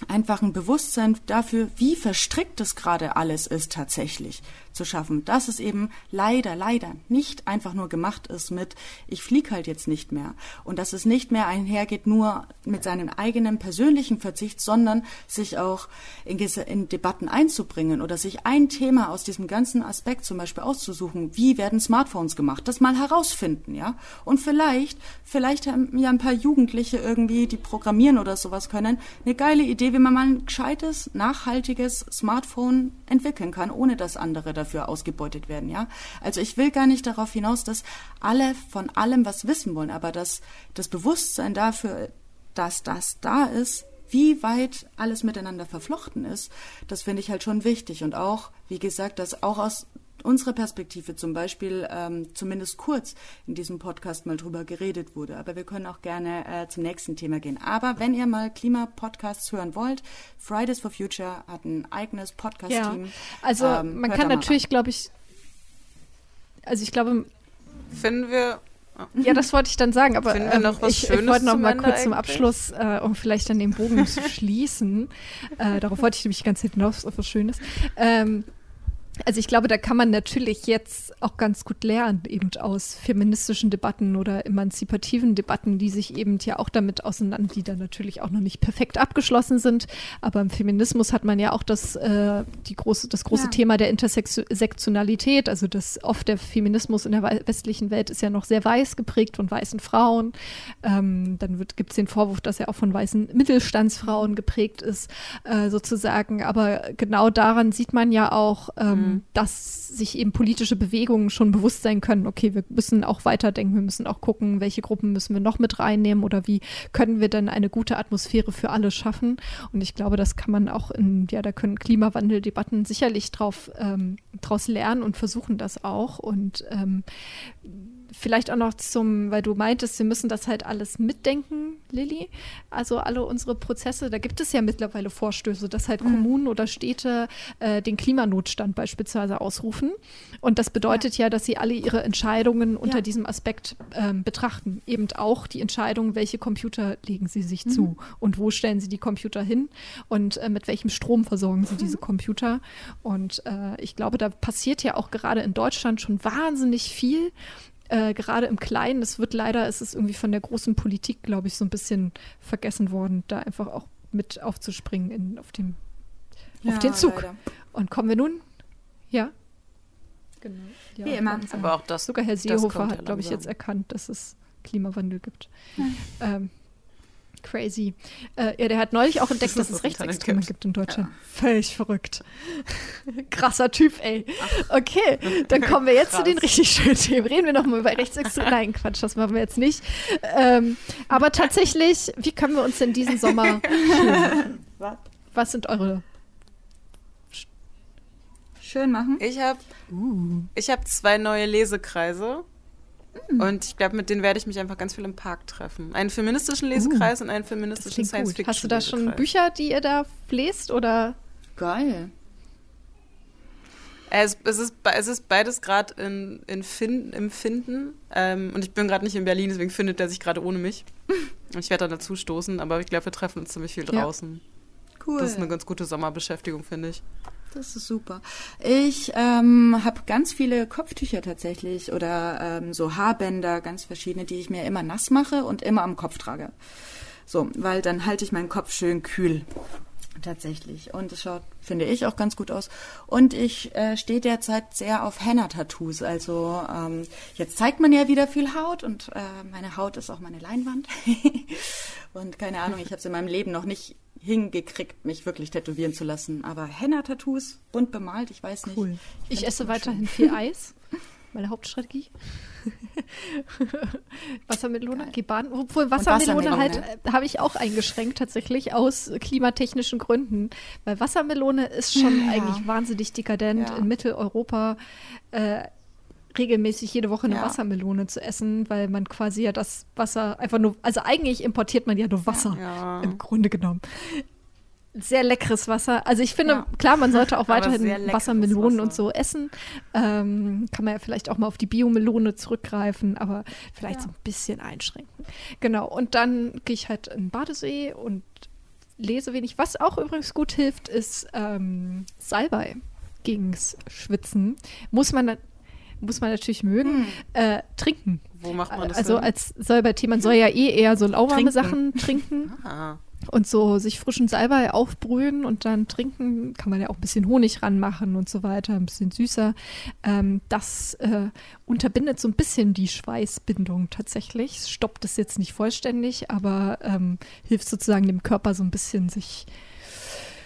einfach ein Bewusstsein dafür, wie verstrickt das gerade alles ist tatsächlich zu schaffen. Dass es eben leider, leider nicht einfach nur gemacht ist mit, ich flieg halt jetzt nicht mehr. Und dass es nicht mehr einhergeht nur mit seinem eigenen persönlichen Verzicht, sondern sich auch in, in Debatten einzubringen oder sich ein Thema aus diesem ganzen Aspekt zum Beispiel auszusuchen. Wie werden Smartphones gemacht? Das mal herausfinden, ja? Und vielleicht, vielleicht haben ja ein paar Jugendliche irgendwie, die programmieren oder sowas können, eine geile Idee, wie man mal ein gescheites, nachhaltiges Smartphone entwickeln kann, ohne dass andere dafür ausgebeutet werden, ja. Also ich will gar nicht darauf hinaus, dass alle von allem was wissen wollen, aber dass das Bewusstsein dafür, dass das da ist, wie weit alles miteinander verflochten ist, das finde ich halt schon wichtig. Und auch, wie gesagt, dass auch aus unserer Perspektive zum Beispiel ähm, zumindest kurz in diesem Podcast mal drüber geredet wurde. Aber wir können auch gerne äh, zum nächsten Thema gehen. Aber wenn ihr mal Klimapodcasts hören wollt, Fridays for Future hat ein eigenes Podcast-Team. Ja, also ähm, man kann natürlich, glaube ich, also ich glaube, finden wir ja, das wollte ich dann sagen, aber ähm, ich, ich, wollte noch mal kurz eigentlich? zum Abschluss, äh, um vielleicht dann den Bogen zu schließen. Äh, darauf wollte ich nämlich ganz hinten auf, auf was Schönes. Ähm, also ich glaube, da kann man natürlich jetzt auch ganz gut lernen, eben aus feministischen Debatten oder emanzipativen Debatten, die sich eben ja auch damit auseinander, die dann natürlich auch noch nicht perfekt abgeschlossen sind. Aber im Feminismus hat man ja auch das, äh, die große, das große ja. Thema der Intersektionalität. Also das oft der Feminismus in der westlichen Welt ist ja noch sehr weiß geprägt von weißen Frauen. Ähm, dann gibt es den Vorwurf, dass er auch von weißen Mittelstandsfrauen geprägt ist, äh, sozusagen. Aber genau daran sieht man ja auch, ähm, mhm. Dass sich eben politische Bewegungen schon bewusst sein können, okay, wir müssen auch weiterdenken, wir müssen auch gucken, welche Gruppen müssen wir noch mit reinnehmen oder wie können wir denn eine gute Atmosphäre für alle schaffen. Und ich glaube, das kann man auch in, ja, da können Klimawandeldebatten sicherlich drauf, ähm, draus lernen und versuchen das auch. Und ähm, vielleicht auch noch zum, weil du meintest, wir müssen das halt alles mitdenken, Lilly. Also alle unsere Prozesse, da gibt es ja mittlerweile Vorstöße, dass halt mhm. Kommunen oder Städte äh, den Klimanotstand beispielsweise ausrufen. Und das bedeutet ja, ja dass sie alle ihre Entscheidungen unter ja. diesem Aspekt ähm, betrachten. Eben auch die Entscheidung, welche Computer legen sie sich mhm. zu und wo stellen sie die Computer hin und äh, mit welchem Strom versorgen sie mhm. diese Computer. Und äh, ich glaube, da passiert ja auch gerade in Deutschland schon wahnsinnig viel äh, gerade im Kleinen. Es wird leider, es ist irgendwie von der großen Politik, glaube ich, so ein bisschen vergessen worden, da einfach auch mit aufzuspringen in, auf, dem, ja, auf den Zug. Leider. Und kommen wir nun? Ja. Genau. Ja, Wie immer. Aber auch das. Sogar Herr Seehofer hat, glaube ich, jetzt erkannt, dass es Klimawandel gibt. Ähm, Crazy. Äh, ja, der hat neulich auch entdeckt, dass [laughs] es Rechtsextreme gibt in Deutschland. Ja. Völlig verrückt. [laughs] Krasser Typ, ey. Okay, dann kommen wir jetzt zu den richtig schönen Themen. Reden wir nochmal über Rechtsextreme. [laughs] Nein, Quatsch, das machen wir jetzt nicht. Ähm, aber tatsächlich, wie können wir uns denn diesen Sommer Was? Was sind eure schön machen? Ich habe uh. hab zwei neue Lesekreise. Mhm. Und ich glaube, mit denen werde ich mich einfach ganz viel im Park treffen. Einen feministischen Lesekreis uh, und einen feministischen Science-Fiction. Hast du da schon Bücher, die ihr da lest oder? Geil. Es, es, ist, es ist beides gerade in, in fin, im Finden. Ähm, und ich bin gerade nicht in Berlin, deswegen findet er sich gerade ohne mich. [laughs] Und ich werde dann dazu stoßen, aber ich glaube, wir treffen uns ziemlich viel draußen. Ja. Cool. Das ist eine ganz gute Sommerbeschäftigung, finde ich. Das ist super. Ich ähm, habe ganz viele Kopftücher tatsächlich oder ähm, so Haarbänder, ganz verschiedene, die ich mir immer nass mache und immer am Kopf trage. So, weil dann halte ich meinen Kopf schön kühl. Tatsächlich. Und es schaut, finde ich, auch ganz gut aus. Und ich äh, stehe derzeit sehr auf Henna-Tattoos. Also ähm, jetzt zeigt man ja wieder viel Haut und äh, meine Haut ist auch meine Leinwand. [laughs] und keine Ahnung, ich habe es in meinem Leben noch nicht hingekriegt, mich wirklich tätowieren zu lassen. Aber Henna-Tattoos, bunt bemalt, ich weiß nicht. Cool. Ich, ich esse weiterhin viel [laughs] Eis. Meine Hauptstrategie. [laughs] Wassermelone, Geban, obwohl Wassermelone, Wassermelone halt äh, habe ich auch eingeschränkt tatsächlich aus klimatechnischen Gründen, weil Wassermelone ist schon ja. eigentlich wahnsinnig dekadent ja. in Mitteleuropa. Äh, regelmäßig jede Woche eine ja. Wassermelone zu essen, weil man quasi ja das Wasser einfach nur, also eigentlich importiert man ja nur Wasser ja. im Grunde genommen. sehr leckeres Wasser. Also ich finde, Ja. klar, man sollte auch [laughs] weiterhin Wassermelonen Wasser. und so essen. Ähm, kann man ja vielleicht auch mal auf die Biomelone zurückgreifen, aber vielleicht so ein bisschen einschränken. Genau, und dann gehe ich halt in den Badesee und lese wenig. Was auch übrigens gut hilft, ist ähm, Salbei gegens Schwitzen. Muss man, na- muss man natürlich mögen. Äh, trinken. Wo macht man das Also denn? als Salbei-Tee, man soll ja eh eher so lauwarme Trinken. Sachen [laughs] trinken ah. und so sich frischen Salbei aufbrühen und dann trinken. Kann man ja auch ein bisschen Honig ranmachen und so weiter, ein bisschen süßer. Ähm, das äh, unterbindet so ein bisschen die Schweißbindung tatsächlich. Stoppt es jetzt nicht vollständig, aber ähm, hilft sozusagen dem Körper so ein bisschen sich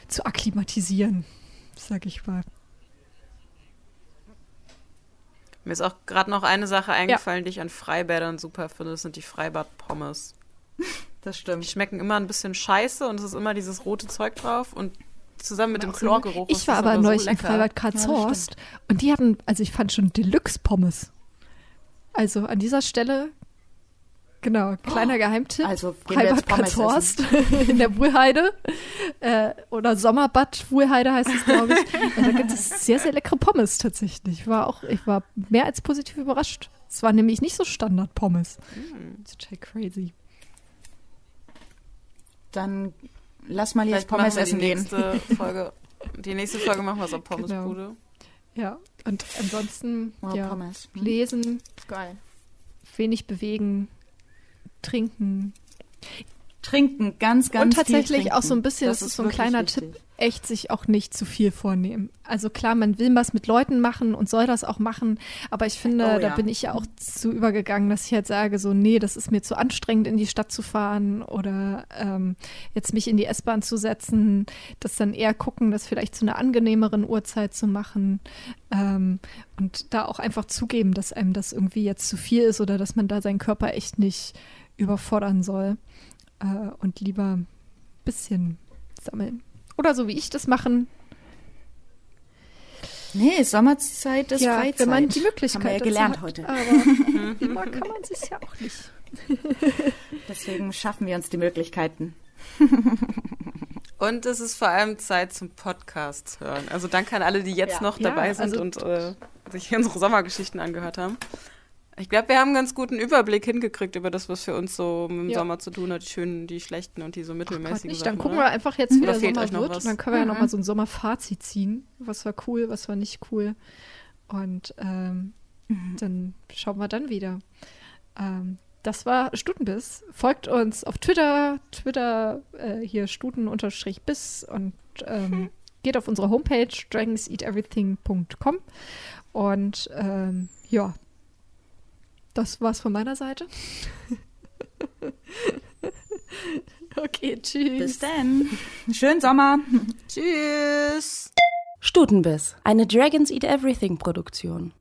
zu akklimatisieren, sag ich mal. Mir ist auch gerade noch eine Sache eingefallen, die ich an Freibädern super finde. Das sind die Freibad-Pommes. [laughs] Das Die stimmt. schmecken immer ein bisschen scheiße und es ist immer dieses rote Zeug drauf und zusammen mit dem so- Chlorgeruch Ich war aber so neulich im lecker. Freibad Ja, das Karzhorst und die hatten, also ich fand schon Deluxe-Pommes. Also an dieser Stelle, genau, kleiner Geheimtipp. Also gehen wir jetzt Freibad Pommes Karzhorst [laughs] in der Wuhlheide äh, oder Sommerbad Wuhlheide heißt es, glaube ich. Und da gibt es sehr, sehr leckere Pommes tatsächlich. Ich war auch, ich war mehr als positiv überrascht. Es war nämlich nicht so Standard-Pommes. Mm. Total crazy. Dann lass mal jetzt Vielleicht Pommes essen die gehen. nächste [laughs] Folge. Die nächste Folge machen wir so Pommesbude. Ja, und ansonsten Oh, ja, Pommes. Hm. lesen, Geil. wenig bewegen, trinken. Trinken, ganz, ganz und tatsächlich auch so ein bisschen, das, ist so ein kleiner wichtig. Tipp, echt sich auch nicht zu viel vornehmen. Also klar, man will was mit Leuten machen und soll das auch machen, aber ich finde, Oh da ja. bin ich ja auch zu übergegangen, dass ich halt sage, so, nee, das ist mir zu anstrengend, in die Stadt zu fahren oder ähm, jetzt mich in die S-Bahn zu setzen, das dann eher gucken, das vielleicht zu einer angenehmeren Uhrzeit zu machen ähm, und da auch einfach zugeben, dass einem das irgendwie jetzt zu viel ist oder dass man da seinen Körper echt nicht überfordern soll äh, und lieber ein bisschen sammeln. Oder so wie ich das machen. Nee, Sommerzeit ist ja, Freizeit. wenn man die Möglichkeit Haben wir ja gelernt hat. heute. Aber [laughs] immer kann man es ja auch nicht. [laughs] Deswegen schaffen wir uns die Möglichkeiten. [laughs] Und es ist vor allem Zeit zum Podcast hören. Also danke an alle, die jetzt Ja. noch Ja, dabei sind also- und äh, sich unsere Sommergeschichten angehört haben. Ich glaube, wir haben einen ganz guten Überblick hingekriegt über das, was für uns so im Ja. Sommer zu tun hat. Die schönen, die schlechten und die so Gott mittelmäßigen nicht. Sachen. Dann gucken oder? wir einfach jetzt, wie Oder der Sommer wird. was? Und dann können wir ja Mhm. noch mal so ein Sommerfazit ziehen. Was war cool, was war nicht cool. Und ähm, Mhm. dann schauen wir dann wieder. Ähm, das war Stutenbiss. Folgt uns auf Twitter, Twitter äh, hier Stuten-Biss und ähm, geht auf unsere Homepage dragonseateverything.com und ähm, ja, das war's von meiner Seite. [laughs] okay, tschüss. Bis dann. Schönen Sommer. Tschüss! Stutenbiss, eine Dragons Eat Everything Produktion.